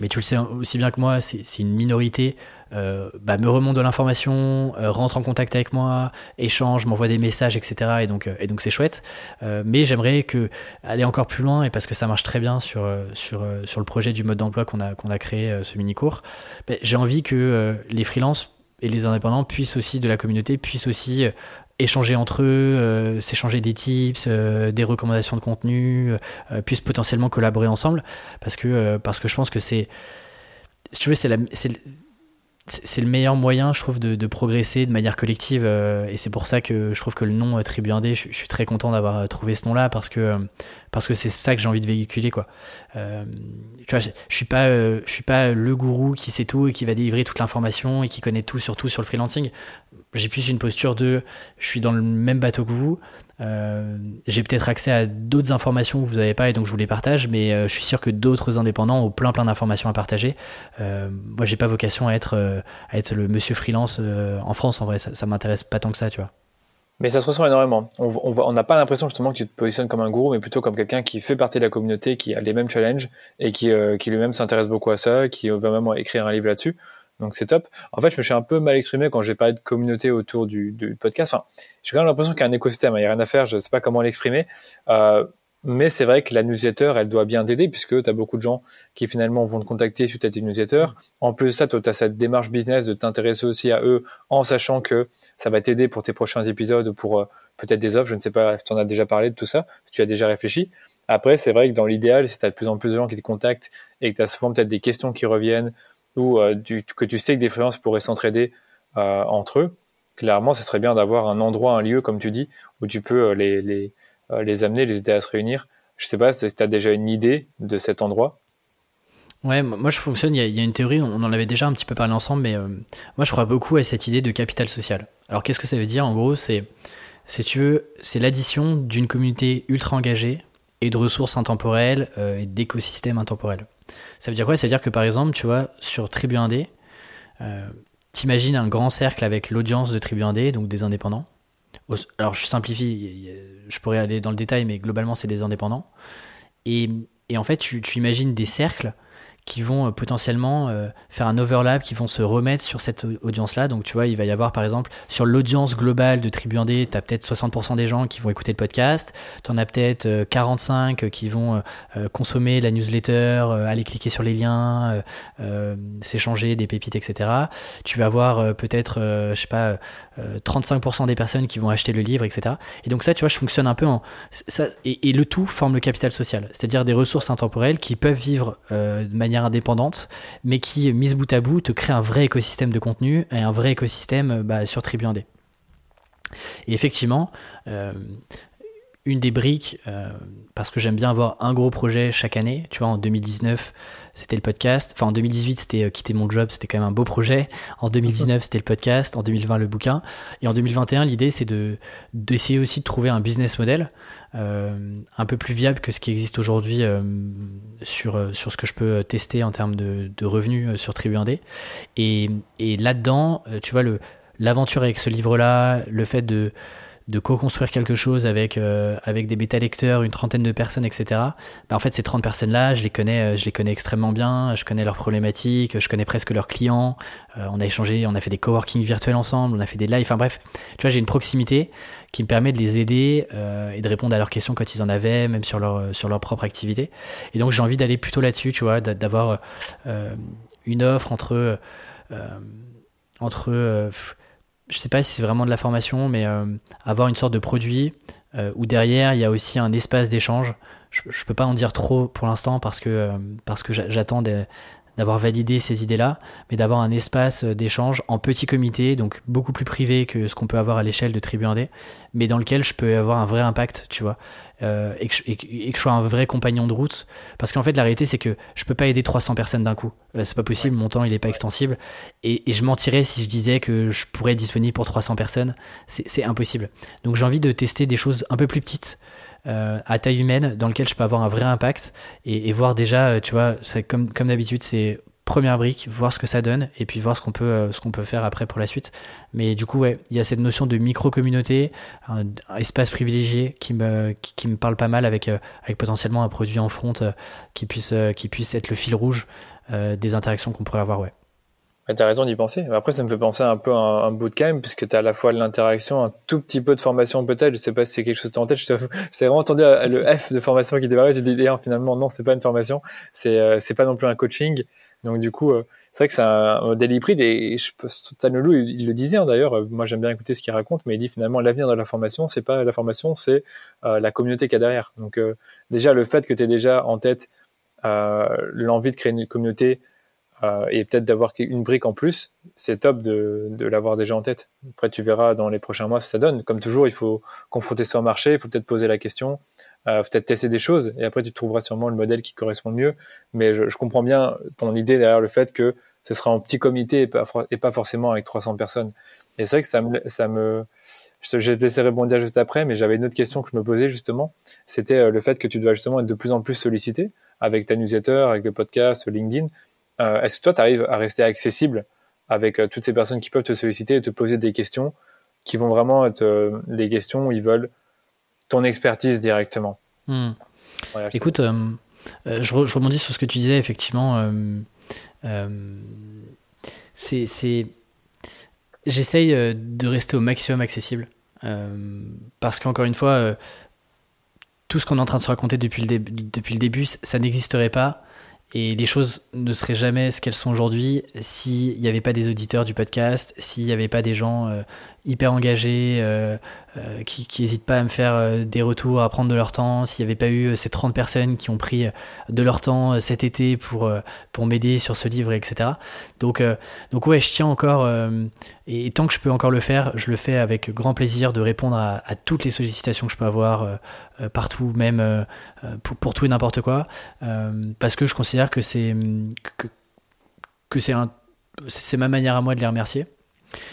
mais tu le sais aussi bien que moi, c'est une minorité, euh, bah, me remonte de l'information, euh, rentre en contact avec moi, échange, m'envoie des messages, etc. Et donc, euh, et donc c'est chouette. mais j'aimerais que aller encore plus loin, et parce que ça marche très bien sur, sur, sur le projet du mode d'emploi qu'on a, qu'on a créé, ce mini-cours, bah, j'ai envie que les freelances et les indépendants puissent aussi, de la communauté, puissent aussi échanger entre eux, euh, s'échanger des tips, euh, des recommandations de contenu, euh, puissent potentiellement collaborer ensemble, parce que, je pense que c'est, tu c'est le meilleur moyen, je trouve, de, progresser de manière collective. et c'est pour ça que je trouve que le nom Tribu Indé, je, je suis très content d'avoir trouvé ce nom-là parce que parce que c'est ça que j'ai envie de véhiculer, quoi. tu vois, je, je suis pas je suis pas le gourou qui sait tout et qui va délivrer toute l'information et qui connaît tout surtout sur le freelancing j'ai plus une posture de je suis dans le même bateau que vous. Euh, j'ai peut-être accès à d'autres informations que vous n'avez pas et donc je vous les partage, mais euh, je suis sûr que d'autres indépendants ont plein plein d'informations à partager. Euh, moi, j'ai pas vocation à être, à être le monsieur freelance en France en vrai, ça, ça m'intéresse pas tant que ça, tu vois. Mais ça se ressent énormément. On n'a pas l'impression justement que tu te positionnes comme un gourou, mais plutôt comme quelqu'un qui fait partie de la communauté, qui a les mêmes challenges et qui, qui lui-même s'intéresse beaucoup à ça, qui va même écrire un livre là-dessus. Donc c'est top. En fait, je me suis un peu mal exprimé quand j'ai parlé de communauté autour du, podcast. Enfin, j'ai quand même l'impression qu'il y a un écosystème. Il n'y a rien à faire. Je ne sais pas comment l'exprimer. Euh, mais c'est vrai que la newsletter, elle doit bien t'aider puisque tu as beaucoup de gens qui finalement vont te contacter suite à tes newsletters. En plus de ça, tu as cette démarche business de t'intéresser aussi à eux en sachant que ça va t'aider pour tes prochains épisodes ou pour euh, peut-être des offres. Je ne sais pas si tu en as déjà parlé de tout ça, si tu as déjà réfléchi. Après, c'est vrai que dans l'idéal, si tu as de plus en plus de gens qui te contactent et que tu as souvent peut-être des questions qui reviennent ou euh, que tu sais que des freelances pourraient s'entraider euh, entre eux, clairement, ce serait bien d'avoir un endroit, un lieu, comme tu dis, où tu peux euh, les amener, les aider à se réunir. Je sais pas si tu as déjà une idée de cet endroit? Ouais, moi je fonctionne, il y, a, une théorie, on en avait déjà un petit peu parlé ensemble, mais moi je crois beaucoup à cette idée de capital social. Alors qu'est-ce que ça veut dire? En gros, c'est, l'addition d'une communauté ultra engagée et de ressources intemporelles et d'écosystèmes intemporels. Ça veut dire quoi? Ça veut dire que par exemple, tu vois, sur Tribu 1D, t'imagines un grand cercle avec l'audience de Tribu 1D, donc des indépendants, alors je simplifie, je pourrais aller dans le détail, mais globalement c'est des indépendants. Et, en fait, tu, tu, imagines des cercles qui vont euh, potentiellement euh, faire un overlap, qui vont se remettre sur cette audience-là. Donc, tu vois, il va y avoir, par exemple, sur l'audience globale de Tribu 1D, tu as peut-être 60% des gens qui vont écouter le podcast, tu en as peut-être 45 euh, qui vont consommer la newsletter, aller cliquer sur les liens, s'échanger des pépites, etc. Tu vas avoir peut-être, je sais pas, 35% des personnes qui vont acheter le livre, etc. Et donc ça, tu vois, je fonctionne un peu en... Ça, et le tout forme le capital social, c'est-à-dire des ressources intemporelles qui peuvent vivre de manière indépendante, mais qui, mise bout à bout, te crée un vrai écosystème de contenu et un vrai écosystème bah, sur Tribu Et effectivement, euh, une des briques, euh, parce que j'aime bien avoir un gros projet chaque année. Tu vois, en 2019, c'était le podcast. Enfin, en 2018, c'était euh, quitter mon job, c'était quand même un beau projet. En 2019, c'était le podcast. En 2020, le bouquin. Et en 2021, l'idée, c'est de d'essayer aussi de trouver un business model euh, un peu plus viable que ce qui existe aujourd'hui sur, sur ce que je peux tester en termes de, revenus sur Tribu 1D. Et, et là-dedans, tu vois, l'aventure avec ce livre-là, le fait de de co-construire quelque chose avec, euh, avec des bêta-lecteurs, une trentaine de personnes, etc. Bah, en fait, ces 30 personnes-là, je les connais, euh, je les connais extrêmement bien, je connais leurs problématiques, je connais presque leurs clients. Euh, on a échangé, on a fait des coworking virtuels ensemble, on a fait des lives, enfin bref. Tu vois, j'ai une proximité qui me permet de les aider et de répondre à leurs questions quand ils en avaient, même sur leur, sur leur propre activité. Et donc, j'ai envie d'aller plutôt là-dessus, tu vois, d'avoir une offre entre... entre je sais pas si c'est vraiment de la formation, mais euh, avoir une sorte de produit euh, où derrière il y a aussi un espace d'échange. Je, je peux pas en dire trop pour l'instant parce que euh, parce que j'attends d'avoir validé ces idées-là, mais d'avoir un espace d'échange en petit comité, donc beaucoup plus privé que ce qu'on peut avoir à l'échelle de Tribu 1D, mais dans lequel je peux avoir un vrai impact, tu vois, euh, et, que je, et, je sois un vrai compagnon de route. Parce qu'en fait, la réalité, c'est que je peux pas aider 300 personnes d'un coup. Euh, c'est pas possible, mon temps, il est pas extensible. Et, et, je mentirais si je disais que je pourrais être disponible pour 300 personnes. C'est impossible. Donc j'ai envie de tester des choses un peu plus petites. Euh, à taille humaine dans lequel je peux avoir un vrai impact et, et voir déjà, tu vois, comme, comme d'habitude, c'est première brique, voir ce que ça donne et puis voir ce qu'on peut, euh, ce qu'on peut faire après pour la suite. Mais du coup, ouais, il y a cette notion de micro-communauté, un, espace privilégié qui me, qui, me parle pas mal avec, euh, avec potentiellement un produit en front euh, qui, puisse, qui puisse être le fil rouge des interactions qu'on pourrait avoir, ouais. Tu as raison d'y penser. Après, ça me fait penser un peu à un, bootcamp, puisque tu as à la fois de l'interaction, un tout petit peu de formation peut-être. Je sais pas si c'est quelque chose que tu en tête. Je <laughs> vraiment entendu le F de formation qui démarrait. Tu dis, finalement, non, c'est pas une formation. C'est c'est pas non plus un coaching. Donc du coup, euh, c'est vrai que c'est un modèle hybride et je Tanelou, il, le disait hein, d'ailleurs. Euh, moi, j'aime bien écouter ce qu'il raconte, mais il dit finalement l'avenir de la formation, c'est pas la formation, c'est euh, la communauté qu'il y a derrière. Donc déjà le fait que tu aies déjà en tête l'envie de créer une communauté et peut-être d'avoir une brique en plus, c'est top de, de l'avoir déjà en tête. Après, tu verras dans les prochains mois si ça donne. Comme toujours, il faut confronter au marché, il faut peut-être poser la question euh, peut-être tester des choses et après tu trouveras sûrement le modèle qui correspond le mieux. Mais je, comprends bien ton idée derrière le fait que ce sera en petit comité et pas, et pas forcément avec 300 personnes. Et c'est vrai que ça me, ça me, je te, je laisser rebondir juste après, mais j'avais une autre question que je me posais justement. C'était euh, le fait que tu dois justement être de plus en plus sollicité avec ta newsletter, avec le podcast, LinkedIn. Euh, Est-ce que toi, tu arrives à rester accessible avec euh, toutes ces personnes qui peuvent te solliciter et te poser des questions qui vont vraiment être des questions où ils veulent ton expertise directement? Hmm. Écoute, je, rebondis sur ce que tu disais, effectivement. c'est. J'essaye de rester au maximum accessible. parce qu'encore une fois, tout ce qu'on est en train de se raconter depuis le, depuis le début, ça n'existerait pas et les choses ne seraient jamais ce qu'elles sont aujourd'hui s'il n'y avait pas des auditeurs du podcast, s'il n'y avait pas des gens euh, hyper engagés, euh, euh, qui n'hésitent pas à me faire euh, des retours, à prendre de leur temps. S'il n'y avait pas eu ces 30 personnes qui ont pris de leur temps cet été pour, pour m'aider sur ce livre, etc. Donc, donc ouais, je tiens encore, et tant que je peux encore le faire, je le fais avec grand plaisir de répondre à, toutes les sollicitations que je peux avoir partout, même pour, tout et n'importe quoi, parce que je considère que c'est que, un c'est ma manière à moi de les remercier.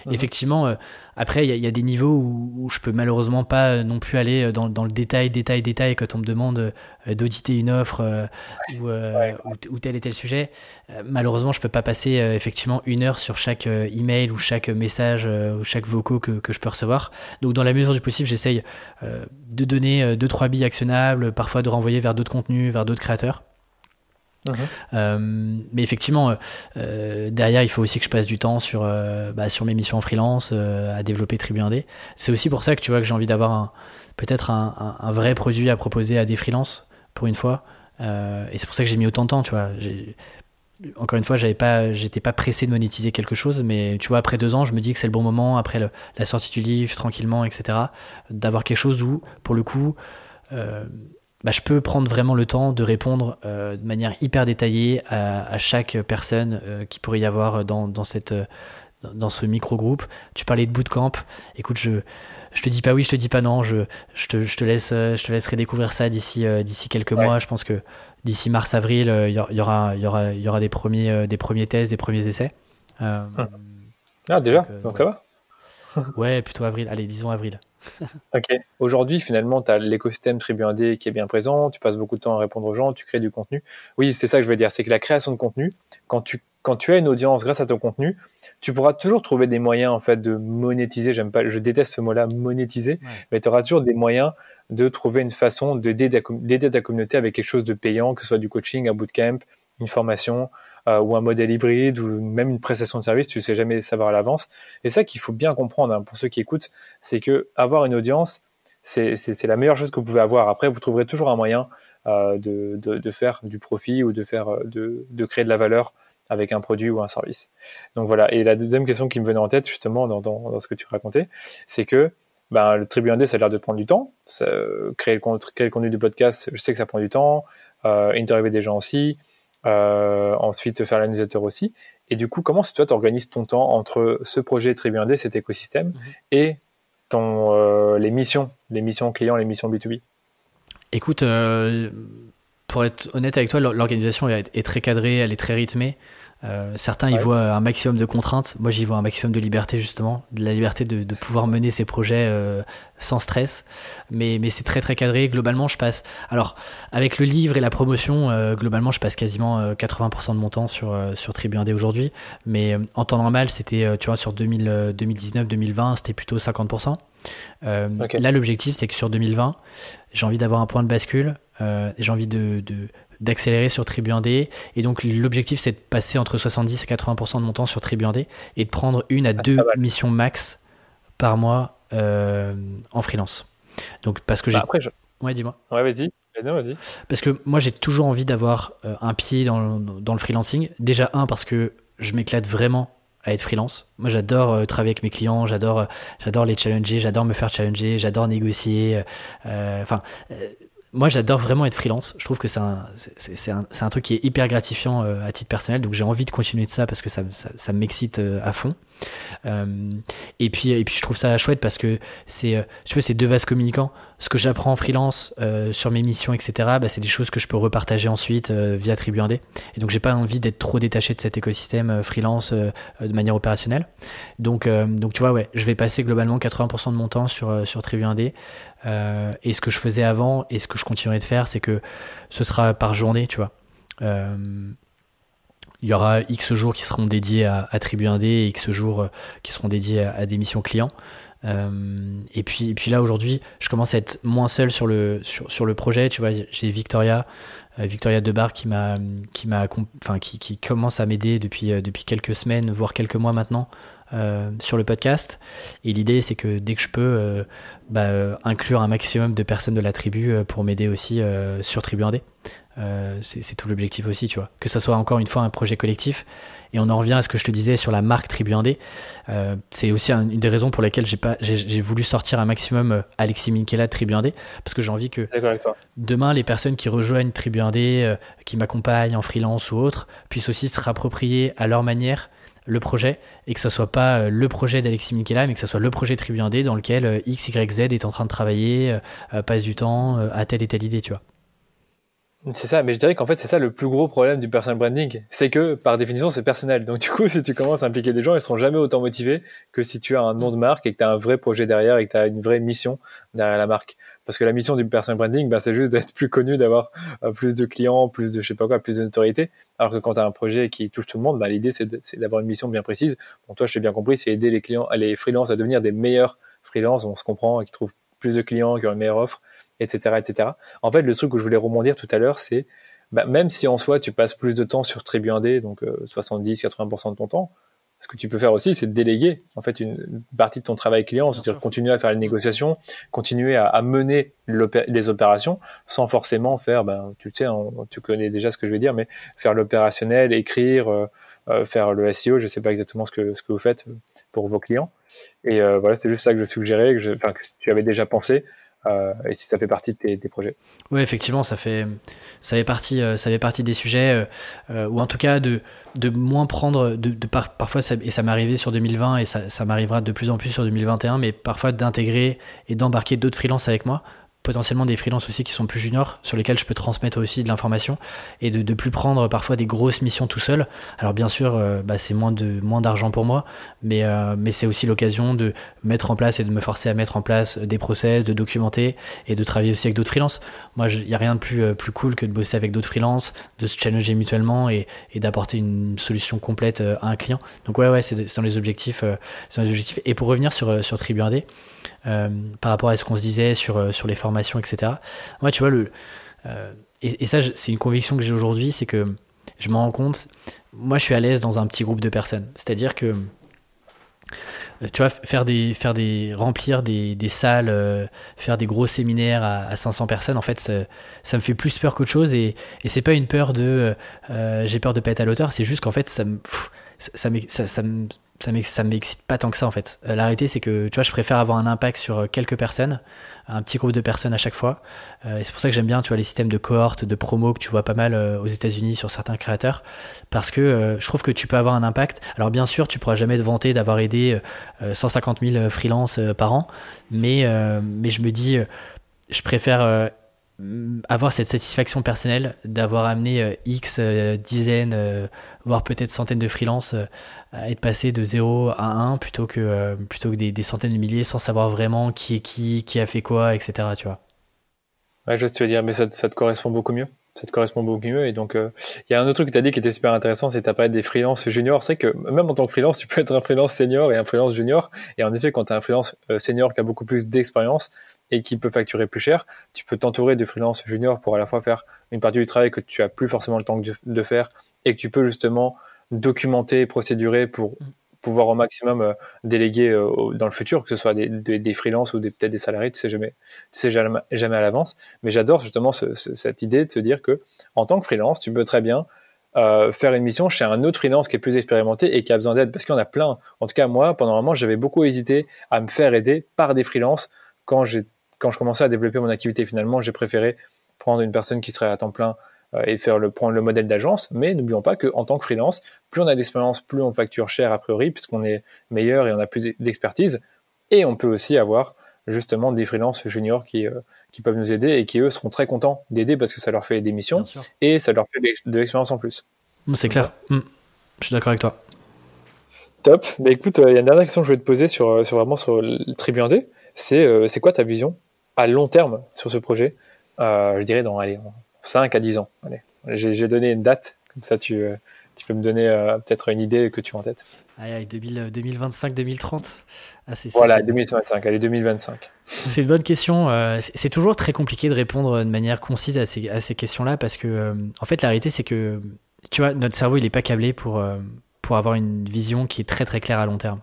Effectivement, euh, après, il y, a des niveaux où, je peux malheureusement pas euh, non plus aller euh, dans, le détail, détail, détail quand on me demande d'auditer une offre ou, tel et tel sujet. malheureusement, je peux pas passer effectivement une heure sur chaque email ou chaque message ou chaque vocaux que, que, je peux recevoir. Donc, dans la mesure du possible, j'essaye de donner deux trois billes actionnables, parfois de renvoyer vers d'autres contenus, vers d'autres créateurs. Euh, mais effectivement, euh, euh, derrière, il faut aussi que je passe du temps sur, bah, sur mes missions en freelance, à développer Tribu 1D. C'est aussi pour ça que tu vois que j'ai envie d'avoir peut-être un, un, vrai produit à proposer à des freelances pour une fois. et c'est pour ça que j'ai mis autant de temps, tu vois. Encore une fois, j'avais pas, j'étais pas pressé de monétiser quelque chose, mais tu vois, après deux ans, je me dis que c'est le bon moment, après la sortie du livre, tranquillement, etc., d'avoir quelque chose où, pour le coup, bah, je peux prendre vraiment le temps de répondre euh, de manière hyper détaillée à, chaque personne euh, qui pourrait y avoir dans, dans, cette, dans ce micro-groupe. Tu parlais de bootcamp. Écoute, je, je te dis pas oui, je te dis pas non. Je, je, te, je te, laisse, je te laisserai découvrir ça d'ici d'ici quelques mois. Je pense que d'ici mars-avril, il y, aura, y, aura, y aura des premiers, des premiers tests, des premiers essais. ah, déjà Donc, ça va? Ouais, plutôt avril. Allez, disons avril. Ok. Aujourd'hui, finalement, tu as l'écosystème Tribu 1D qui est bien présent, tu passes beaucoup de temps à répondre aux gens, tu crées du contenu. Oui, c'est ça que je veux dire, c'est que la création de contenu, quand tu, quand tu as une audience grâce à ton contenu, tu pourras toujours trouver des moyens en fait de monétiser. J'aime pas, je déteste ce mot-là, monétiser, mais tu auras toujours des moyens de trouver une façon d'aider ta communauté avec quelque chose de payant, que ce soit du coaching, un bootcamp, une formation euh, ou un modèle hybride ou même une prestation de service, tu ne sais jamais savoir à l'avance. Et ça qu'il faut bien comprendre hein, pour ceux qui écoutent, c'est que avoir une audience, c'est la meilleure chose que vous pouvez avoir. Après, vous trouverez toujours un moyen euh, de, de, faire du profit ou de faire euh, de, de, créer de la valeur avec un produit ou un service. Donc voilà. Et la deuxième question qui me venait en tête justement dans, dans, ce que tu racontais, c'est que ben, le Tribu 1D, ça a l'air de prendre du temps. Créer, le, créer le contenu du podcast, je sais que ça prend du temps. Euh, interviewer des gens aussi. Euh, ensuite faire l'analysateur aussi. Et du coup, comment toi, tu organises ton temps entre ce projet très bien cet écosystème, mhm. et ton, euh, les missions, les missions clients, les missions B2B Écoute, euh, pour être honnête avec toi, l'organisation est, très cadrée, elle est très rythmée. Euh, certains y voient un maximum de contraintes. Moi, j'y vois un maximum de liberté, justement, de la liberté de, de pouvoir mener ces projets euh, sans stress. Mais, mais c'est très, très cadré. Globalement, je passe. Alors, avec le livre et la promotion, euh, globalement, je passe quasiment 80% de mon temps sur, sur Tribu 1D aujourd'hui. Mais en temps normal, c'était, tu vois, sur 2019-2020, c'était plutôt 50%. Là, l'objectif, c'est que sur 2020, j'ai envie d'avoir un point de bascule. j'ai envie de, de, d'accélérer sur Tribu 1D. Et donc l'objectif c'est de passer entre 70 et 80% de mon temps sur Tribu 1D et de prendre une à ah, deux missions max par mois euh, en freelance. Donc parce que bah, j'ai... après je... Ouais dis-moi. Ouais vas-y. vas-y. Parce que moi j'ai toujours envie d'avoir euh, un pied dans, dans, le freelancing. Déjà un parce que je m'éclate vraiment à être freelance. Moi, j'adore euh, travailler avec mes clients, j'adore, j'adore les challenger, j'adore me faire challenger, j'adore négocier. Enfin, moi, j'adore vraiment être freelance. Je trouve que c'est un, truc qui est hyper gratifiant euh, à titre personnel. Donc, j'ai envie de continuer de ça parce que ça m'excite euh, à fond. Euh, et puis, et puis, je trouve ça chouette parce que c'est, tu vois, c'est deux vases communicants. Ce que j'apprends en freelance sur mes missions, etc., bah, c'est des choses que je peux repartager ensuite via Tribu 1D. Et donc, j'ai pas envie d'être trop détaché de cet écosystème freelance de manière opérationnelle. Donc, donc, tu vois, ouais, je vais passer globalement 80% de mon temps sur, sur Tribu 1D. Euh, et ce que je faisais avant et ce que je continuerai de faire, c'est que ce sera par journée, tu vois. Euh, il y aura X jours qui seront dédiés à, à Tribu 1D et X jours euh, qui seront dédiés à, des missions clients. et, puis, et puis là, aujourd'hui, je commence à être moins seul sur le, sur, sur le projet. Tu vois, j'ai Victoria, Victoria Debar qui qui qui, qui, commence à m'aider depuis depuis quelques semaines voire quelques mois maintenant euh, sur le podcast. Et l'idée, c'est que dès que je peux, euh, bah, euh, inclure un maximum de personnes de la tribu pour m'aider aussi sur Tribu 1D. c'est tout l'objectif aussi, tu vois. Que ça soit encore une fois un projet collectif. Et on en revient à ce que je te disais sur la marque Tribu 1D. c'est aussi une des raisons pour lesquelles j'ai voulu sortir un maximum Alexis Minkela de Tribu 1D. Parce que j'ai envie que demain, les personnes qui rejoignent Tribu 1D, qui m'accompagnent en freelance ou autre, puissent aussi se rapproprier à leur manière le projet et que ce soit pas euh, le projet d'Alexis Michela, mais que ce soit le projet Tribu 1D dans lequel euh, X, Y, est en train de travailler, euh, passe du temps à telle et telle idée, tu vois. C'est ça, mais je dirais qu'en fait, c'est ça le plus gros problème du personal branding. C'est que, par définition, c'est personnel. Donc, du coup, <laughs> si tu commences à impliquer des gens, ils seront jamais autant motivés que si tu as un nom de marque et que tu as un vrai projet derrière et que tu as une vraie mission derrière la marque. Parce que la mission du personal branding, ben, c'est juste d'être plus connu, d'avoir euh, plus de clients, plus de je sais pas quoi, plus de notoriété. Alors que quand tu as un projet qui touche tout le monde, ben, l'idée c'est d'avoir une mission bien précise. Bon, toi, je t'ai bien compris, c'est aider les clients, les freelances à devenir des meilleurs freelances, on se comprend, qui trouvent plus de clients, qui ont une meilleure offre, etc., etc. En fait, le truc que je voulais rebondir tout à l'heure, c'est ben, même si en soi tu passes plus de temps sur Tribu 1D, donc 70-80% euh, de ton temps, ce que tu peux faire aussi, c'est déléguer en fait une partie de ton travail client, c'est-à-dire continuer à faire les négociations, continuer à, mener les opérations sans forcément faire, ben, tu le sais, tu connais déjà ce que je vais dire, mais faire l'opérationnel, écrire, euh, euh, faire le SEO, je ne sais pas exactement ce que, ce que vous faites pour vos clients. Et euh, voilà, c'est juste ça que je suggérais, que, je, que tu avais déjà pensé, euh, et si ça fait partie de tes, projets. Oui, effectivement, ça fait, ça fait, partie, euh, ça fait partie des sujets, euh, ou en tout cas de, de moins prendre, de, de parfois, et ça m'est arrivé sur 2020 et ça, ça m'arrivera de plus en plus sur 2021, mais parfois d'intégrer et d'embarquer d'autres freelances avec moi potentiellement des freelances aussi qui sont plus juniors, sur lesquels je peux transmettre aussi de l'information et de, de plus prendre parfois des grosses missions tout seul. Alors bien sûr, euh, bah, c'est moins de moins d'argent pour moi, mais euh, mais c'est aussi l'occasion de mettre en place et de me forcer à mettre en place des process, de documenter et de travailler aussi avec d'autres freelances. Moi, il n'y a rien de plus euh, plus cool que de bosser avec d'autres freelances, de se challenger mutuellement et, d'apporter une solution complète à un client. Donc ouais ouais, c'est dans les objectifs, dans les objectifs. Et pour revenir sur sur Tribu 1D, euh, par rapport à ce qu'on se disait sur, euh, sur les formations, etc. Moi, tu vois, le, euh, et, ça, c'est une conviction que j'ai aujourd'hui, c'est que je me rends compte, moi, je suis à l'aise dans un petit groupe de personnes. C'est-à-dire que tu vois, faire des, faire des, remplir des, des salles, faire des gros séminaires à, 500 personnes, en fait, ça, me fait plus peur qu'autre chose. Et, et c'est pas une peur de j'ai peur de pas être à l'auteur, c'est juste qu'en fait, ça me, ça, me, ça m'excite pas tant que ça en fait. Euh, c'est que tu vois je préfère avoir un impact sur euh, quelques personnes, un petit groupe de personnes à chaque fois. Euh, et c'est pour ça que j'aime bien tu vois les systèmes de cohorte, de promo que tu vois pas mal aux États-Unis sur certains créateurs, parce que je trouve que tu peux avoir un impact. Alors bien sûr tu pourras jamais te vanter d'avoir aidé 150 000 freelances par an, mais je me dis je préfère avoir cette satisfaction personnelle d'avoir amené euh, X euh, dizaines, euh, voire peut-être centaines de freelances à être passé de 0 à 1 plutôt que, plutôt que des, centaines de milliers sans savoir vraiment qui est qui, qui a fait quoi, etc. Tu vois. Ouais, je te dire, mais ça, te correspond beaucoup mieux. Ça te correspond beaucoup mieux. Et donc, il y a un autre truc que tu as dit qui était super intéressant, c'est que tu as parlé des freelances juniors. C'est que même en tant que freelance, tu peux être un freelance senior et un freelance junior. Et en effet, quand tu as un freelance senior qui a beaucoup plus d'expérience, et qui peut facturer plus cher, tu peux t'entourer de freelance junior pour à la fois faire une partie du travail que tu as plus forcément le temps de faire et que tu peux justement documenter procédurer pour mm. pouvoir au maximum euh, déléguer euh, dans le futur, que ce soit des, des, freelances ou peut-être des salariés, tu sais jamais, tu sais jamais, jamais à l'avance. Mais j'adore justement cette idée de se dire que en tant que freelance, tu peux très bien euh, faire une mission chez un autre freelance qui est plus expérimenté et qui a besoin d'aide, parce qu'il y en a plein. En tout cas, moi, pendant un moment, j'avais beaucoup hésité à me faire aider par des freelances quand j'ai quand je commençais à développer mon activité, finalement, j'ai préféré prendre une personne qui serait à temps plein euh, et faire le, prendre le modèle d'agence. Mais n'oublions pas qu'en tant que freelance, plus on a d'expérience, plus on facture cher a priori, puisqu'on est meilleur et on a plus d'expertise. Et on peut aussi avoir justement des freelances juniors qui, euh, qui peuvent nous aider et qui, eux, seront très contents d'aider parce que ça leur fait des missions et ça leur fait de l'expérience en plus. C'est clair. Mm. Je suis d'accord avec toi. Top. Bah, écoute, euh, il y a une dernière question que je voulais te poser sur, sur vraiment sur le Tribu 1D. C'est c'est quoi ta vision à long terme sur ce projet, euh, je dirais dans allez, 5 à 10 ans. J'ai donné une date, comme ça tu, Tu peux me donner peut-être une idée que tu as en tête 2025-2030 ah, Voilà, 2025, allez, 2025. C'est une bonne question. c'est toujours très compliqué de répondre de manière concise à ces, à ces questions-là parce que, en fait, la réalité, c'est que, tu vois, notre cerveau, il n'est pas câblé pour, pour avoir une vision qui est très très claire à long terme.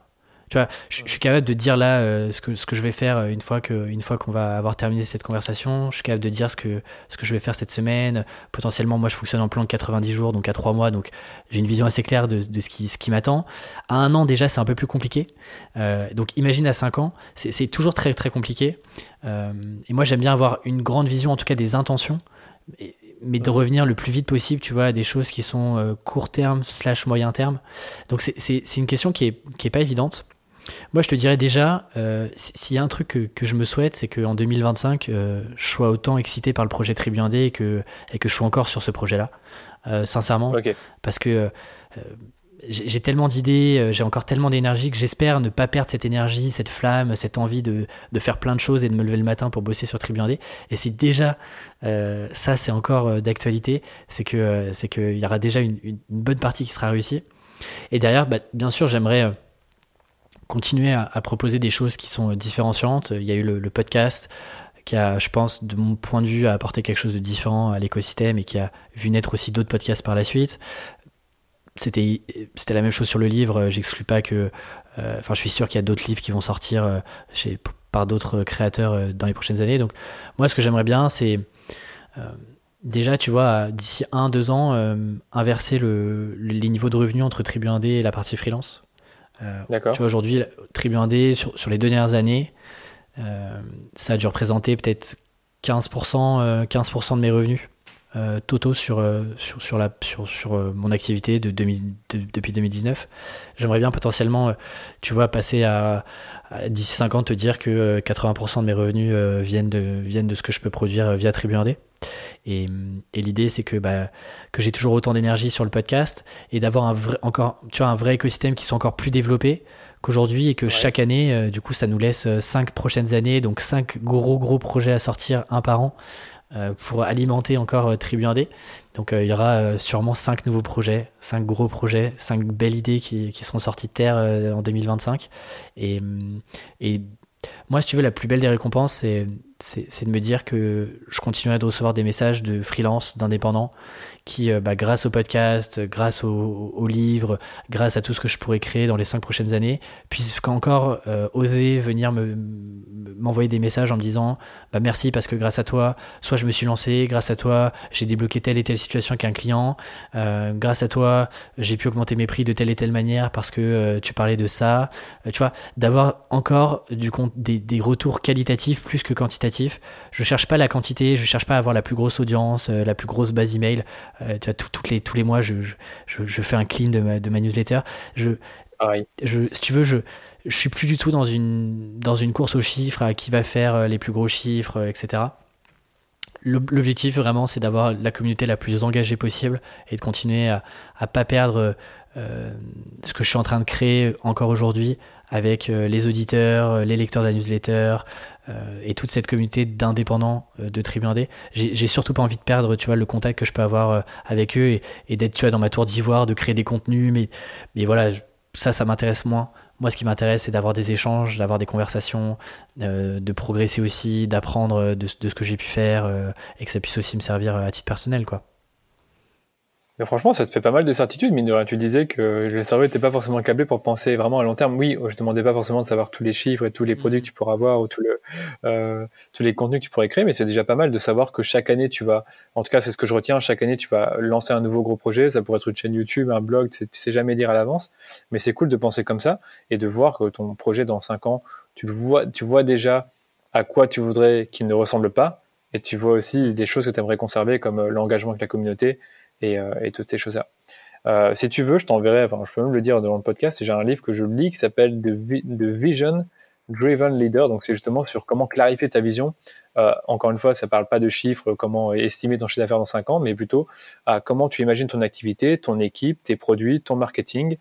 Tu vois, je, suis capable de dire là euh, ce, que, ce que je vais faire une fois que une fois qu'on va avoir terminé cette conversation. Je suis capable de dire ce que ce que je vais faire cette semaine. Potentiellement, moi, je fonctionne en plan de 90 jours, donc à 3 mois, donc j'ai une vision assez claire de, de ce qui ce qui m'attend. À un an déjà, c'est un peu plus compliqué. Euh, donc imagine à 5 ans, c'est toujours très très compliqué. Euh, et moi, j'aime bien avoir une grande vision, en tout cas des intentions. Et, mais de revenir le plus vite possible, tu vois, à des choses qui sont euh, court terme slash moyen terme. Donc c'est une question qui est, qui est pas évidente. Moi, je te dirais déjà, euh, s'il y a un truc que, que je me souhaite, c'est qu'en 2025, euh, je sois autant excité par le projet Tribu 1D et que, et que je sois encore sur ce projet-là, euh, sincèrement. Parce que euh, j'ai tellement d'idées, j'ai encore tellement d'énergie que j'espère ne pas perdre cette énergie, cette flamme, cette envie de, de, faire plein de choses et de me lever le matin pour bosser sur Tribu D. Et si déjà euh, ça c'est encore d'actualité, c'est que c'est qu'il y aura déjà une, une, bonne partie qui sera réussie. Et derrière, bah, bien sûr, j'aimerais continuer à, proposer des choses qui sont différenciantes. Il y a eu le, podcast qui a, je pense, de mon point de vue, apporté quelque chose de différent à l'écosystème et qui a vu naître aussi d'autres podcasts par la suite c'était la même chose sur le livre. J'exclus pas que, euh, enfin, je suis sûr qu'il y a d'autres livres qui vont sortir euh, chez, par d'autres créateurs euh, dans les prochaines années. Donc, moi, ce que j'aimerais bien, c'est déjà, tu vois, d'ici un, deux ans, inverser le, les niveaux de revenus entre Tribu 1D et la partie freelance. Tu vois, aujourd'hui, Tribu 1D, sur, sur les deux dernières années, ça a dû représenter peut-être 15%, 15% de mes revenus euh, totaux sur, euh, sur, sur, la, sur, sur euh, mon activité de, depuis 2019. J'aimerais bien potentiellement, tu vois, passer à, d'ici 5 ans, te dire que 80% de mes revenus viennent, de, viennent de ce que je peux produire via Tribu 1D. Et, et l'idée, c'est que, bah, que j'ai toujours autant d'énergie sur le podcast et d'avoir un vrai, encore, tu vois, un vrai écosystème qui soit encore plus développé qu'aujourd'hui et que chaque année, du coup, ça nous laisse 5 prochaines années, donc 5 gros, gros projets à sortir, un par an. Euh, pour alimenter encore euh, Tribu 1D. Donc euh, il y aura sûrement 5 nouveaux projets, 5 gros projets, 5 belles idées qui, seront sorties de terre en 2025. Et, et moi, si tu veux, la plus belle des récompenses, c'est, de me dire que je continuerai de recevoir des messages de freelance, d'indépendants, qui, bah, grâce au podcast, grâce au, au, livre, grâce à tout ce que je pourrais créer dans les cinq prochaines années, puissent encore euh, oser venir me, m'envoyer des messages en me disant bah, merci parce que grâce à toi, soit je me suis lancé, grâce à toi, j'ai débloqué telle et telle situation avec un client, euh, grâce à toi, j'ai pu augmenter mes prix de telle et telle manière parce que euh, tu parlais de ça. tu vois, d'avoir encore du des, des retours qualitatifs plus que quantitatifs. Je cherche pas la quantité, je cherche pas à avoir la plus grosse audience, la plus grosse base email. Euh, tu vois, toutes les, tous les mois, je, je, je, fais un clean de ma, de ma newsletter. Je, je, si tu veux, je, je suis plus du tout dans une, dans une course aux chiffres, à qui va faire euh, les plus gros chiffres, euh, etc. L'objectif vraiment, c'est d'avoir la communauté la plus engagée possible et de continuer à ne pas perdre euh, ce que je suis en train de créer encore aujourd'hui avec les auditeurs, les lecteurs de la newsletter, euh, et toute cette communauté d'indépendants euh, de Tribu 1D. J'ai surtout pas envie de perdre, tu vois, le contact que je peux avoir euh, avec eux et, d'être, tu dans ma tour d'ivoire, de créer des contenus, mais, mais voilà, ça, ça m'intéresse moins. Moi, ce qui m'intéresse, c'est d'avoir des échanges, d'avoir des conversations, euh, de progresser aussi, d'apprendre de, ce que j'ai pu faire euh, et que ça puisse aussi me servir à titre personnel, quoi franchement, ça te fait pas mal de certitudes, mine de rien. Tu disais que le cerveau n'était pas forcément câblé pour penser vraiment à long terme. Oui, je demandais pas forcément de savoir tous les chiffres et tous les produits que tu pourras avoir ou tout le, euh, tous les contenus que tu pourrais créer, mais c'est déjà pas mal de savoir que chaque année, tu vas, en tout cas, c'est ce que je retiens, chaque année, tu vas lancer un nouveau gros projet. Ça pourrait être une chaîne YouTube, un blog, tu sais jamais dire à l'avance, mais c'est cool de penser comme ça et de voir que ton projet dans cinq ans, tu le vois, tu vois déjà à quoi tu voudrais qu'il ne ressemble pas et tu vois aussi des choses que tu aimerais conserver comme euh, l'engagement avec la communauté, euh, et, toutes ces choses-là. Euh, si tu veux, je t'enverrai, enfin, je peux même le dire dans le podcast, j'ai un livre que je lis qui s'appelle The, Vision Driven Leader. Donc, c'est justement sur comment clarifier ta vision. Euh, encore une fois, ça parle pas de chiffres, comment estimer ton chiffre d'affaires dans 5 ans, mais plutôt à comment tu imagines ton activité, ton équipe, tes produits, ton marketing.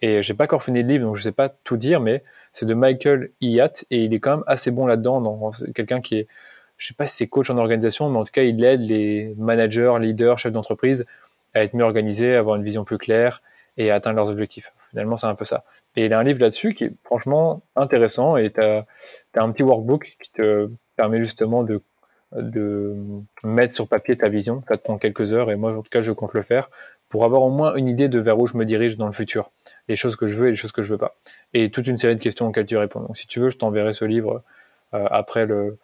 Et j'ai pas encore fini le livre, donc je sais pas tout dire, mais c'est de Michael Hyatt et il est quand même assez bon là-dedans. Quelqu'un qui est, je sais pas si c'est coach en organisation, mais en tout cas, il aide les managers, leaders, chefs d'entreprise à être mieux organisés, avoir une vision plus claire et atteindre leurs objectifs. Finalement, c'est un peu ça. Et il a un livre là-dessus qui est franchement intéressant et tu as, un petit workbook qui te permet justement de, de mettre sur papier ta vision. Ça te prend quelques heures et moi, en tout cas, je compte le faire pour avoir au moins une idée de vers où je me dirige dans le futur, les choses que je veux et les choses que je veux pas. Et toute une série de questions auxquelles tu réponds. Donc si tu veux, je t'enverrai ce livre euh, après le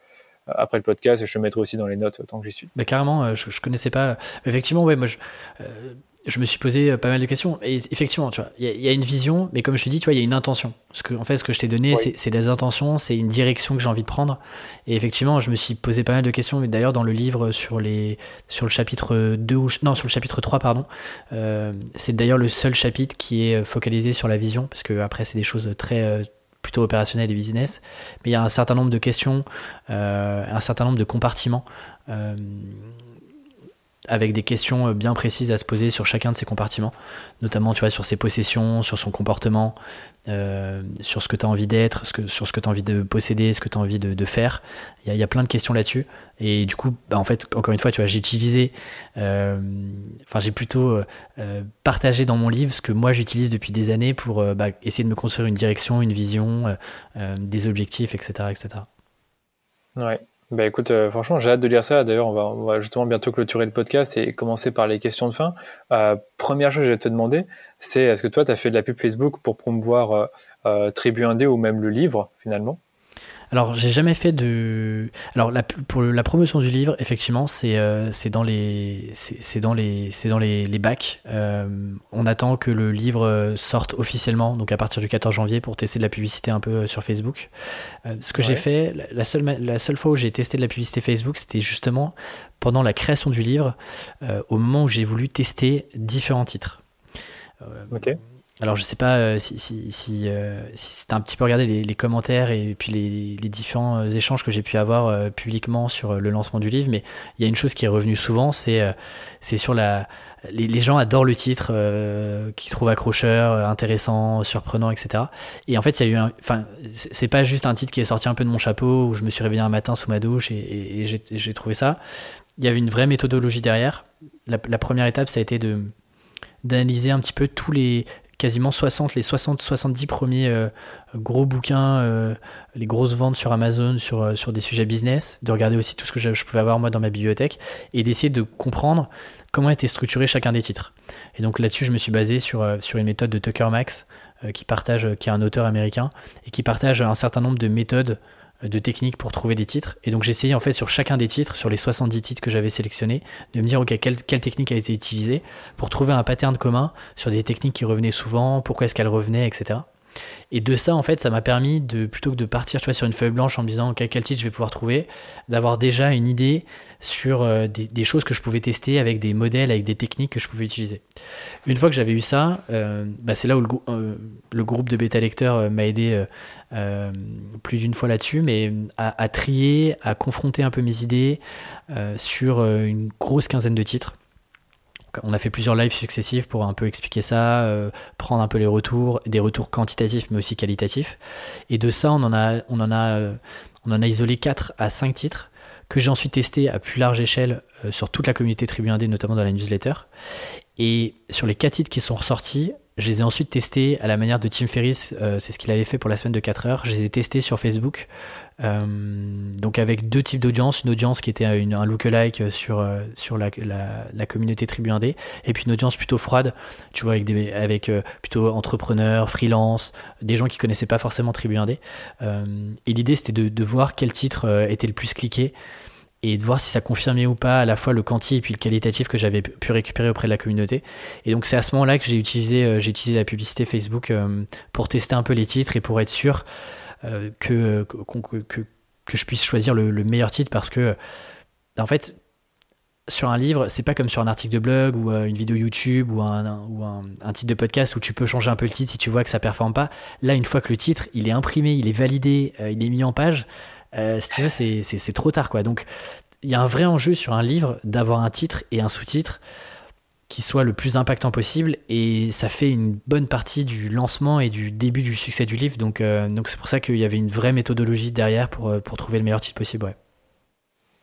après le podcast et je te mettrai aussi dans les notes tant que j'y suis. Mais carrément, euh, je, je connaissais pas. Effectivement, ouais, moi je, euh, je me suis posé euh, pas mal de questions. Et effectivement, tu vois, il y, a une vision, mais comme je te dis, tu vois, il y a une intention. Ce que, en fait, ce que je t'ai donné, c'est des intentions, c'est une direction que j'ai envie de prendre. Et effectivement, je me suis posé pas mal de questions. D'ailleurs, dans le livre sur les, sur le chapitre 2 ou, non, sur le chapitre 3, pardon, euh, c'est d'ailleurs le seul chapitre qui est focalisé sur la vision, parce que après, c'est des choses très, euh, plutôt opérationnelles et business. Mais il y a un certain nombre de questions, euh, un certain nombre de compartiments avec des questions euh, bien précises à se poser sur chacun de ces compartiments, notamment tu vois, sur ses possessions, sur son comportement, euh, sur ce que tu as envie d'être, sur ce que tu as envie de posséder, ce que tu as envie de, faire. Il y, a, plein de questions là-dessus. Et du coup, bah, en fait, encore une fois, tu vois, j'ai utilisé, euh, enfin, j'ai plutôt partagé dans mon livre ce que moi j'utilise depuis des années pour bah, essayer de me construire une direction, une vision, des objectifs, etc. etc. Ouais. Bah écoute, euh, franchement, j'ai hâte de lire ça. D'ailleurs, on va, on va, justement bientôt clôturer le podcast et commencer par les questions de fin. Euh, première chose que je vais te demander, c'est est-ce que toi, tu as fait de la pub Facebook pour promouvoir euh, euh Tribu Indé ou même le livre, finalement? Alors, j'ai jamais fait de. Alors, la, pour la promotion du livre, effectivement, c'est euh, dans les c'est dans les c'est dans les, les bacs. Euh, on attend que le livre sorte officiellement, donc à partir du 14 janvier, pour tester de la publicité un peu euh, sur Facebook. Euh, ce que j'ai fait, la seule la seule fois où j'ai testé de la publicité Facebook, c'était justement pendant la création du livre, euh, au moment où j'ai voulu tester différents titres. ok. Alors je sais pas euh, si, si, si, euh, un petit peu regardé les, commentaires et puis les, les différents euh, échanges que j'ai pu avoir publiquement sur le lancement du livre, mais il y a une chose qui est revenue souvent, c'est sur la... Les, les, gens adorent le titre, qu'ils trouvent accrocheur, intéressant, surprenant, etc. Et en fait, il y a eu. Enfin, c'est pas juste un titre qui est sorti un peu de mon chapeau, où je me suis réveillé un matin sous ma douche et, et, j'ai trouvé ça. Il y avait une vraie méthodologie derrière. La, la première étape, ça a été de d'analyser un petit peu tous les, quasiment 60, les 60-70 premiers euh, gros bouquins, euh, les grosses ventes sur Amazon sur, euh, sur des sujets business, de regarder aussi tout ce que je, pouvais avoir moi dans ma bibliothèque et d'essayer de comprendre comment était structuré chacun des titres. Et donc là-dessus, je me suis basé sur, sur une méthode de Tucker Max qui partage, qui est un auteur américain et qui partage un certain nombre de méthodes de techniques pour trouver des titres. Et donc essayé en fait sur chacun des titres, sur les 70 titres que j'avais sélectionnés, de me dire ok quelle, technique a été utilisée pour trouver un pattern commun sur des techniques qui revenaient souvent, pourquoi est-ce qu'elles revenaient, etc. Et de ça, en fait, ça m'a permis de, plutôt que de partir tu vois, sur une feuille blanche en me disant quel titre je vais pouvoir trouver, d'avoir déjà une idée sur euh, des, choses que je pouvais tester avec des modèles, avec des techniques que je pouvais utiliser. Une fois que j'avais eu ça, euh, bah, c'est là où le, euh, le, groupe de bêta lecteurs m'a aidé plus d'une fois là-dessus, mais à, à, trier, à confronter un peu mes idées sur une grosse quinzaine de titres on a fait plusieurs lives successifs pour un peu expliquer ça, euh, prendre un peu les retours, des retours quantitatifs mais aussi qualitatifs. Et de ça, on en a, on en a, euh, on en a isolé 4 à 5 titres que j'ai ensuite testé à plus large échelle euh, sur toute la communauté Tribu Indé, notamment dans la newsletter. Et sur les 4 titres qui sont ressortis, je les ai ensuite testés à la manière de Tim Ferriss, euh, c'est ce qu'il avait fait pour la semaine de 4 heures. Je les ai testés sur Facebook, euh, donc avec deux types d'audience, une audience qui était un lookalike sur, euh, sur la, communauté Tribu Indé, et puis une audience plutôt froide, tu vois, avec, des, avec plutôt entrepreneurs, freelance, des gens qui connaissaient pas forcément Tribu Indé. et l'idée c'était de, voir quel titre était le plus cliqué et de voir si ça confirmait ou pas à la fois le quanti et puis le qualitatif que j'avais pu récupérer auprès de la communauté. Et donc c'est à ce moment-là que j'ai utilisé, euh, utilisé la publicité Facebook euh, pour tester un peu les titres et pour être sûr euh, que, que, que, que, je puisse choisir le, meilleur titre parce que en fait sur un livre, c'est pas comme sur un article de blog ou une vidéo YouTube ou, un, ou un, un, titre de podcast où tu peux changer un peu le titre si tu vois que ça performe pas. Là, une fois que le titre il est imprimé, il est validé, il est mis en page, si tu veux, c'est trop tard, quoi. Donc, il y a un vrai enjeu sur un livre d'avoir un titre et un sous-titre qui soit le plus impactant possible et ça fait une bonne partie du lancement et du début du succès du livre donc euh, donc c'est pour ça qu'il y avait une vraie méthodologie derrière pour, euh, pour trouver le meilleur titre possible ouais.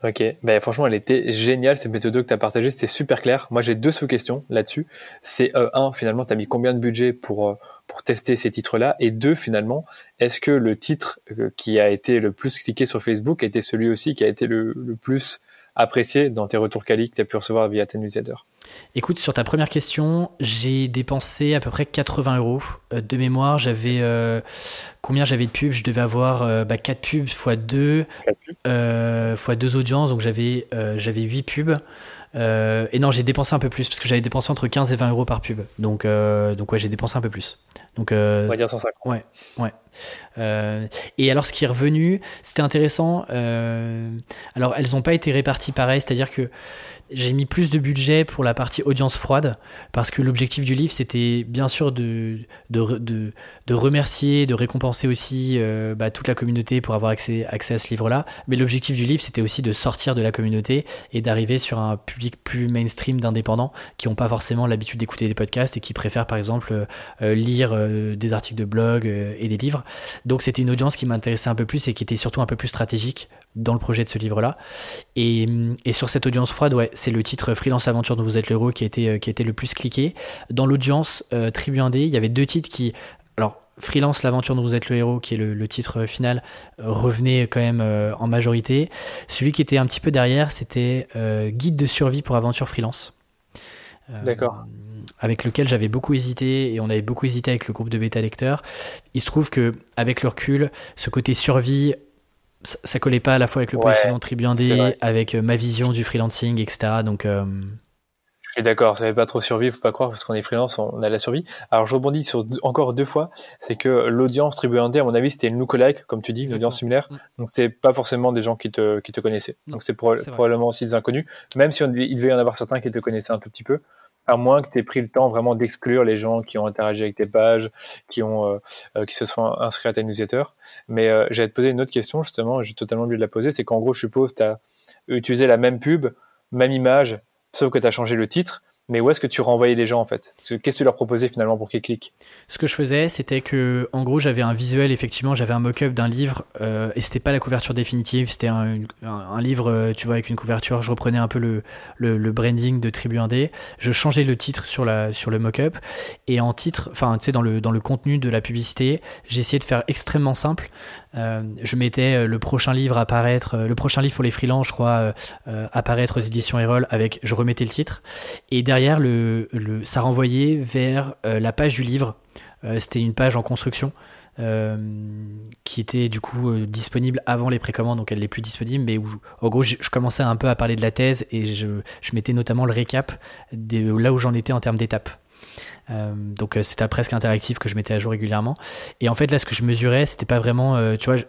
Ok, ben, franchement, elle était géniale cette méthode que tu as partagée, c'était super clair. Moi, j'ai deux sous-questions là-dessus. C'est euh, un, finalement, tu mis combien de budget pour, euh, pour tester ces titres-là? Et deux, finalement, est-ce que le titre euh, qui a été le plus cliqué sur Facebook était celui aussi qui a été le plus apprécié dans tes retours quali que tu as pu recevoir via tes newsletters Écoute, sur ta première question, j'ai dépensé à peu près 80 euros. Euh, de mémoire, j'avais. Euh, combien j'avais de pubs? Je devais avoir 4 euh, bah, pubs x 2 x 2 audiences, donc j'avais j'avais 8 pubs. Et non, j'ai dépensé un peu plus parce que j'avais dépensé entre 15 et 20 euros par pub. Donc, donc ouais, j'ai dépensé un peu plus. Donc, On va dire 150. Ouais, ouais. et alors, ce qui est revenu, c'était intéressant. alors, elles n'ont pas été réparties pareil, c'est-à-dire que j'ai mis plus de budget pour la partie audience froide parce que l'objectif du livre c'était bien sûr de, de, de, remercier, de récompenser aussi euh, bah, toute la communauté pour avoir accès, accès à ce livre-là. Mais l'objectif du livre c'était aussi de sortir de la communauté et d'arriver sur un public plus mainstream d'indépendants qui n'ont pas forcément l'habitude d'écouter des podcasts et qui préfèrent par exemple euh, lire euh, des articles de blog et des livres. Donc c'était une audience qui m'intéressait un peu plus et qui était surtout un peu plus stratégique dans le projet de ce livre-là. Et, et, sur cette audience froide, ouais, c'est le titre Freelance Aventure dont vous êtes le héros qui a été, euh, qui a été le plus cliqué. Dans l'audience euh, Tribu 1D, il y avait deux titres qui. Alors, Freelance, l'aventure dont vous êtes le héros, qui est le, titre final, revenait quand même euh, en majorité. Celui qui était un petit peu derrière, c'était Guide de survie pour aventure freelance. D'accord. Avec lequel j'avais beaucoup hésité et on avait beaucoup hésité avec le groupe de bêta lecteurs. Il se trouve que avec le recul, ce côté survie ça, collait pas à la fois avec le positionnement Tribu avec euh, ma vision du freelancing, etc. Donc, euh, je suis d'accord, ça ne pas trop survivre, faut pas croire, parce qu'on est freelance, on a la survie. Alors je rebondis sur encore deux fois, c'est que l'audience Tribu à mon avis, c'était une lookalike, comme tu dis, une audience similaire. Mm. Donc c'est pas forcément des gens qui te, qui te connaissaient. Donc c'est probablement aussi des inconnus, même si il devait y en avoir certains qui te connaissaient un tout petit peu à moins que tu aies pris le temps vraiment d'exclure les gens qui ont interagi avec tes pages, qui ont euh, euh, qui se sont inscrits à ta newsletter. Mais euh, j'allais te poser une autre question justement, j'ai totalement oublié de la poser, c'est qu'en gros, je suppose tu as utilisé la même pub, même image, sauf que tu as changé le titre mais où est-ce que tu renvoyais les gens en fait? Qu'est-ce que tu leur proposais finalement pour qu'ils cliquent? Ce que je faisais, c'était que, en gros, j'avais un visuel, effectivement, j'avais un mock-up d'un livre, euh, et c'était pas la couverture définitive, c'était un, livre, euh, tu vois, avec une couverture. Je reprenais un peu le, le, branding de Tribu 1D, je changeais le titre sur, la, sur le mock-up, et en titre, enfin, tu sais, dans le, dans le contenu de la publicité, essayé de faire extrêmement simple. Euh, je mettais euh, le prochain livre apparaître, euh, le prochain livre pour les freelances, je crois, apparaître aux éditions Erol avec, je remettais le titre. Et derrière, le, ça renvoyait vers la page du livre. C'était une page en construction. qui était du coup disponible avant les précommandes, donc elle n'est plus disponible, mais où, en gros, je, commençais un peu à parler de la thèse et je, je mettais notamment le récap de là où j'en étais en termes d'étapes. Euh, donc euh, c'était presque interactif que je mettais à jour régulièrement. Et en fait là ce que je mesurais c'était pas vraiment, euh, tu vois,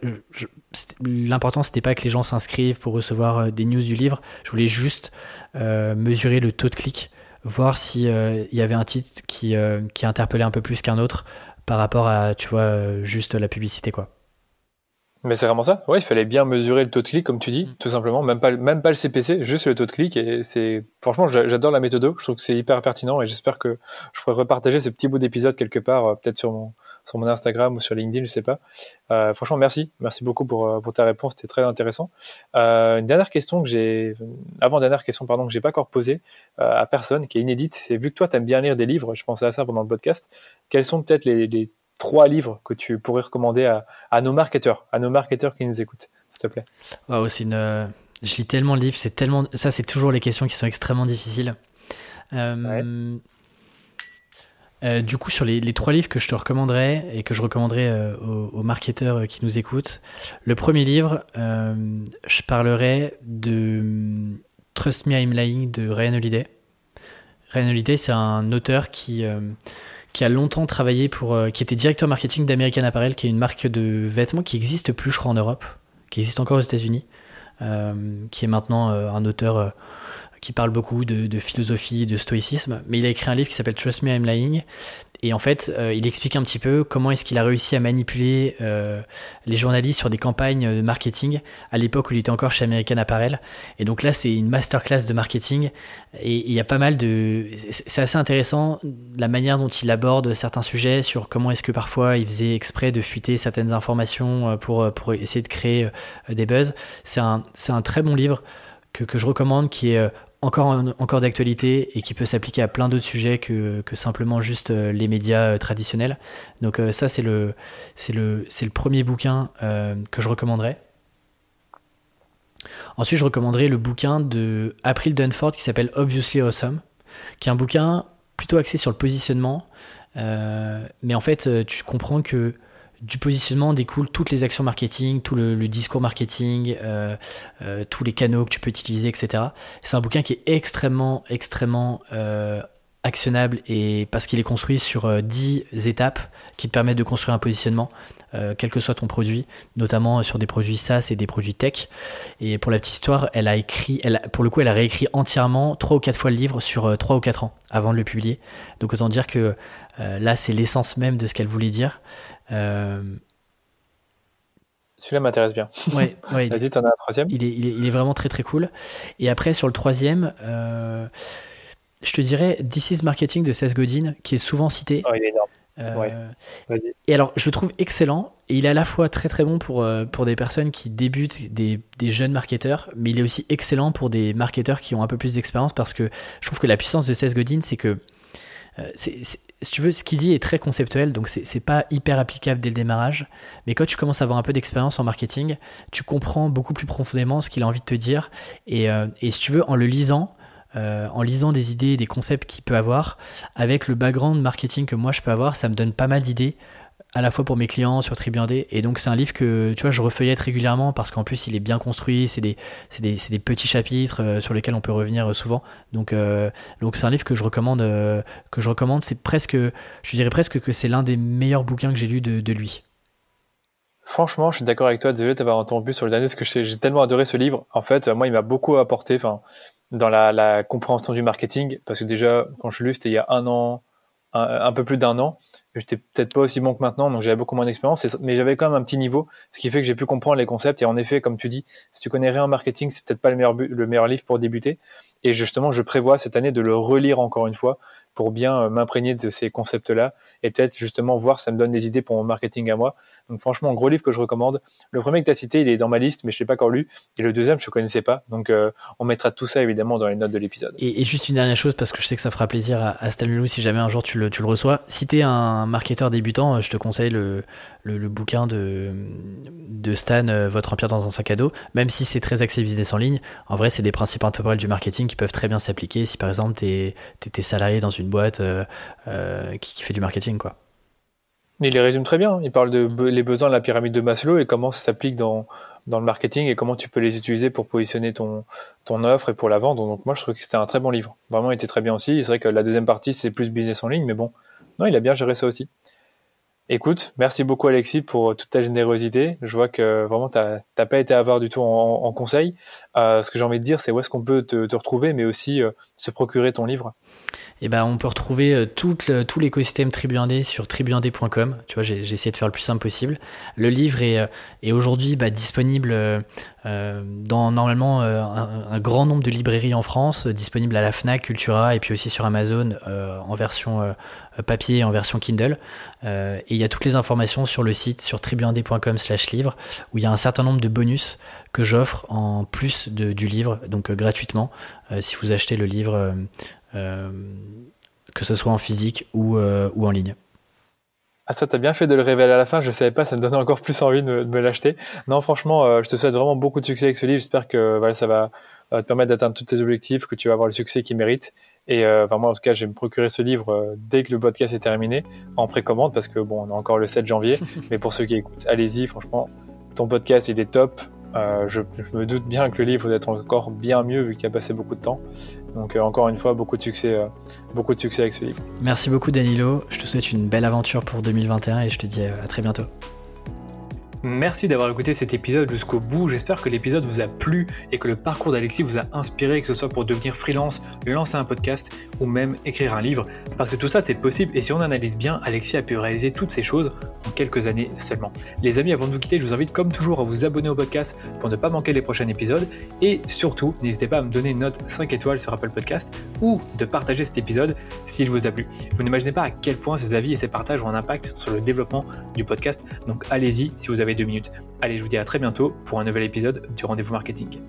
l'important c'était pas que les gens s'inscrivent pour recevoir des news du livre. Je voulais juste mesurer le taux de clic, voir s'il il y avait un titre qui, qui interpellait un peu plus qu'un autre par rapport à, tu vois, juste la publicité quoi. Mais c'est vraiment ça. Ouais, il fallait bien mesurer le taux de clic, comme tu dis, mm. tout simplement. Même pas, même pas le CPC, juste le taux de clic. Et c'est, franchement, j'adore la méthode. Je trouve que c'est hyper pertinent et j'espère que je pourrais repartager ce petit bout d'épisode quelque part, euh, peut-être sur mon, sur mon Instagram ou sur LinkedIn, je sais pas. Euh, franchement, merci. Merci beaucoup pour, euh, pour ta réponse. C'était très intéressant. une dernière question que j'ai, avant dernière question, pardon, que j'ai pas encore posée à personne, qui est inédite. C'est vu que toi, tu aimes bien lire des livres, je pensais à ça pendant le podcast. Quels sont peut-être les, les trois livres que tu pourrais recommander à, nos marketeurs, à nos marketeurs qui nous écoutent, s'il te plaît une, euh, je lis tellement de livres, c'est tellement, ça c'est toujours les questions qui sont extrêmement difficiles. Euh, euh, du coup, sur les, trois livres que je te recommanderais et que je recommanderais aux, marketeurs qui nous écoutent, le premier livre, je parlerai de Trust Me I'm Lying de Ryan Holiday. Ryan Holiday, c'est un auteur qui qui a longtemps travaillé pour, euh, qui était directeur marketing d'American Apparel, qui est une marque de vêtements qui existe plus, je crois, en Europe, qui existe encore aux États-Unis, euh, qui est maintenant euh, un auteur qui parle beaucoup de, philosophie, de stoïcisme. Mais il a écrit un livre qui s'appelle Trust Me, I'm Lying. Et en fait, euh, il explique un petit peu comment est-ce qu'il a réussi à manipuler euh, les journalistes sur des campagnes de marketing à l'époque où il était encore chez American Apparel. Et donc là, c'est une masterclass de marketing. Et il y a pas mal de... C'est assez intéressant la manière dont il aborde certains sujets, sur comment est-ce que parfois il faisait exprès de fuiter certaines informations euh, pour, pour essayer de créer des buzz. C'est un, un très bon livre que, que je recommande, qui est encore, encore d'actualité et qui peut s'appliquer à plein d'autres sujets que, que, simplement juste euh, les médias euh, traditionnels. Donc euh, ça, c'est le, le, le premier bouquin que je recommanderais. Ensuite, je recommanderais le bouquin de April Dunford qui s'appelle Obviously Awesome, qui est un bouquin plutôt axé sur le positionnement. mais en fait, tu comprends que du positionnement découlent toutes les actions marketing, tout le, discours marketing, euh, euh, tous les canaux que tu peux utiliser, etc. C'est un bouquin qui est extrêmement, extrêmement euh, actionnable et parce qu'il est construit sur 10 étapes qui te permettent de construire un positionnement, quel que soit ton produit, notamment sur des produits SaaS et des produits tech. Et pour la petite histoire, elle a écrit, pour le coup, elle a réécrit entièrement 3 ou 4 fois le livre sur 3 ou 4 ans avant de le publier. Donc autant dire que là, c'est l'essence même de ce qu'elle voulait dire. Euh, Celui-là m'intéresse bien. Ouais, ouais <laughs> Vas-y, t'en as un troisième. Il est, il, est, vraiment très très cool. Et après, sur le troisième, euh, je te dirais This is Marketing de Seth Godin, qui est souvent cité. Oh, il est énorme. Euh, et alors, je le trouve excellent. Et il est à la fois très très bon pour, pour des personnes qui débutent, des, des, jeunes marketeurs, mais il est aussi excellent pour des marketeurs qui ont un peu plus d'expérience parce que je trouve que la puissance de Seth Godin, c'est que c'est si tu veux, ce qu'il dit est très conceptuel, donc c'est pas hyper applicable dès le démarrage. Mais quand tu commences à avoir un peu d'expérience en marketing, tu comprends beaucoup plus profondément ce qu'il a envie de te dire. Et, euh, et si tu veux, en le lisant, euh, en lisant des idées, des concepts qu'il peut avoir, avec le background marketing que moi je peux avoir, ça me donne pas mal d'idées à la fois pour mes clients sur Tribu1D. Et donc, c'est un livre que, tu vois, je refeuillette régulièrement parce qu'en plus, il est bien construit. C'est des, des, des, petits chapitres euh, sur lesquels on peut revenir euh, souvent. Donc, euh, donc c'est un livre que je recommande. que je recommande. C'est presque, je dirais presque que c'est l'un des meilleurs bouquins que j'ai lu de, lui. Franchement, je suis d'accord avec toi. Désolé de t'avoir entendu sur le dernier parce que j'ai tellement adoré ce livre. En fait, moi, il m'a beaucoup apporté, enfin, dans la, compréhension du marketing. Parce que déjà, quand je l'ai lu, c'était il y a un an, un peu plus d'un an j'étais peut-être pas aussi bon que maintenant, donc j'avais beaucoup moins d'expérience, mais j'avais quand même un petit niveau, ce qui fait que j'ai pu comprendre les concepts. Et en effet, comme tu dis, si tu connais rien en marketing, c'est peut-être pas le meilleur, le meilleur livre pour débuter. Et justement, je prévois cette année de le relire encore une fois pour bien euh, m'imprégner de ces concepts-là et peut-être justement voir ça me donne des idées pour mon marketing à moi. Donc franchement, gros livre que je recommande. Le premier que tu as cité, il est dans ma liste, mais je ne l'ai pas encore lu. Et le deuxième, je ne connaissais pas. Donc euh, on mettra tout ça évidemment dans les notes de l'épisode. Et, juste une dernière chose, parce que je sais que ça fera plaisir à, à si jamais un jour tu le, tu le reçois. Si tu es un marketeur débutant, euh, je te conseille le, le, bouquin de, de Stan, Votre Empire dans un sac à dos. Même si c'est très axé business en ligne, en vrai, c'est des principes intemporels du marketing qui peuvent très bien s'appliquer si par exemple tu es, salarié dans une boîte euh, euh, qui, fait du marketing. quoi. Il les résume très bien. Il parle de les besoins de la pyramide de Maslow et comment ça s'applique dans, le marketing et comment tu peux les utiliser pour positionner ton, ton offre et pour la vendre. Donc moi, je trouve que c'était un très bon livre. Vraiment, il était très bien aussi. C'est vrai que la deuxième partie, c'est plus business en ligne, mais bon, non, il a bien géré ça aussi. Écoute, merci beaucoup Alexis pour toute ta générosité. Je vois que vraiment, tu n'as pas été avoir du tout en, conseil. Euh, ce que j'ai envie de dire, c'est où est-ce qu'on peut te, retrouver, mais aussi se procurer ton livre eh ben, on peut retrouver euh, tout, l'écosystème Tribu 1D sur tribu1d.com. Tu vois, j'ai, essayé de faire le plus simple possible. Le livre est, euh, aujourd'hui bah, disponible euh, dans normalement un, grand nombre de librairies en France, disponible à la Fnac, Cultura et puis aussi sur Amazon en version papier et en version Kindle. et il y a toutes les informations sur le site sur tribu1d.com/slash livre où il y a un certain nombre de bonus que j'offre en plus du livre, donc gratuitement, si vous achetez le livre euh, que ce soit en physique ou, euh, ou en ligne. Ah ça t'as bien fait de le révéler à la fin, je savais pas, ça me donnait encore plus envie de me, l'acheter. Non franchement, euh, je te souhaite vraiment beaucoup de succès avec ce livre, j'espère que voilà, ça va te permettre d'atteindre tous tes objectifs, que tu vas avoir le succès qu'il mérite. Et euh, moi en tout cas, je vais me procurer ce livre dès que le podcast est terminé, en précommande, parce que bon, on est encore le 7 janvier, <laughs> mais pour ceux qui écoutent, allez-y, franchement, ton podcast il est top. Je, je, me doute bien que le livre doit être encore bien mieux vu qu'il a passé beaucoup de temps. Donc euh, encore une fois, beaucoup de succès, euh, beaucoup de succès avec ce livre. Merci beaucoup Danilo. Je te souhaite une belle aventure pour 2021 et je te dis euh, à très bientôt. Merci d'avoir écouté cet épisode jusqu'au bout. J'espère que l'épisode vous a plu et que le parcours d'Alexis vous a inspiré, que ce soit pour devenir freelance, lancer un podcast ou même écrire un livre. Parce que tout ça, c'est possible et si on analyse bien, Alexis a pu réaliser toutes ces choses en quelques années seulement. Les amis, avant de vous quitter, je vous invite comme toujours à vous abonner au podcast pour ne pas manquer les prochains épisodes. Et surtout, n'hésitez pas à me donner une note 5 étoiles sur Apple Podcast ou de partager cet épisode s'il vous a plu. Vous n'imaginez pas à quel point ces avis et ces partages ont un impact sur le développement du podcast. Donc allez-y si vous deux minutes. Allez, je vous dis à très bientôt pour un nouvel épisode du Rendez-vous Marketing.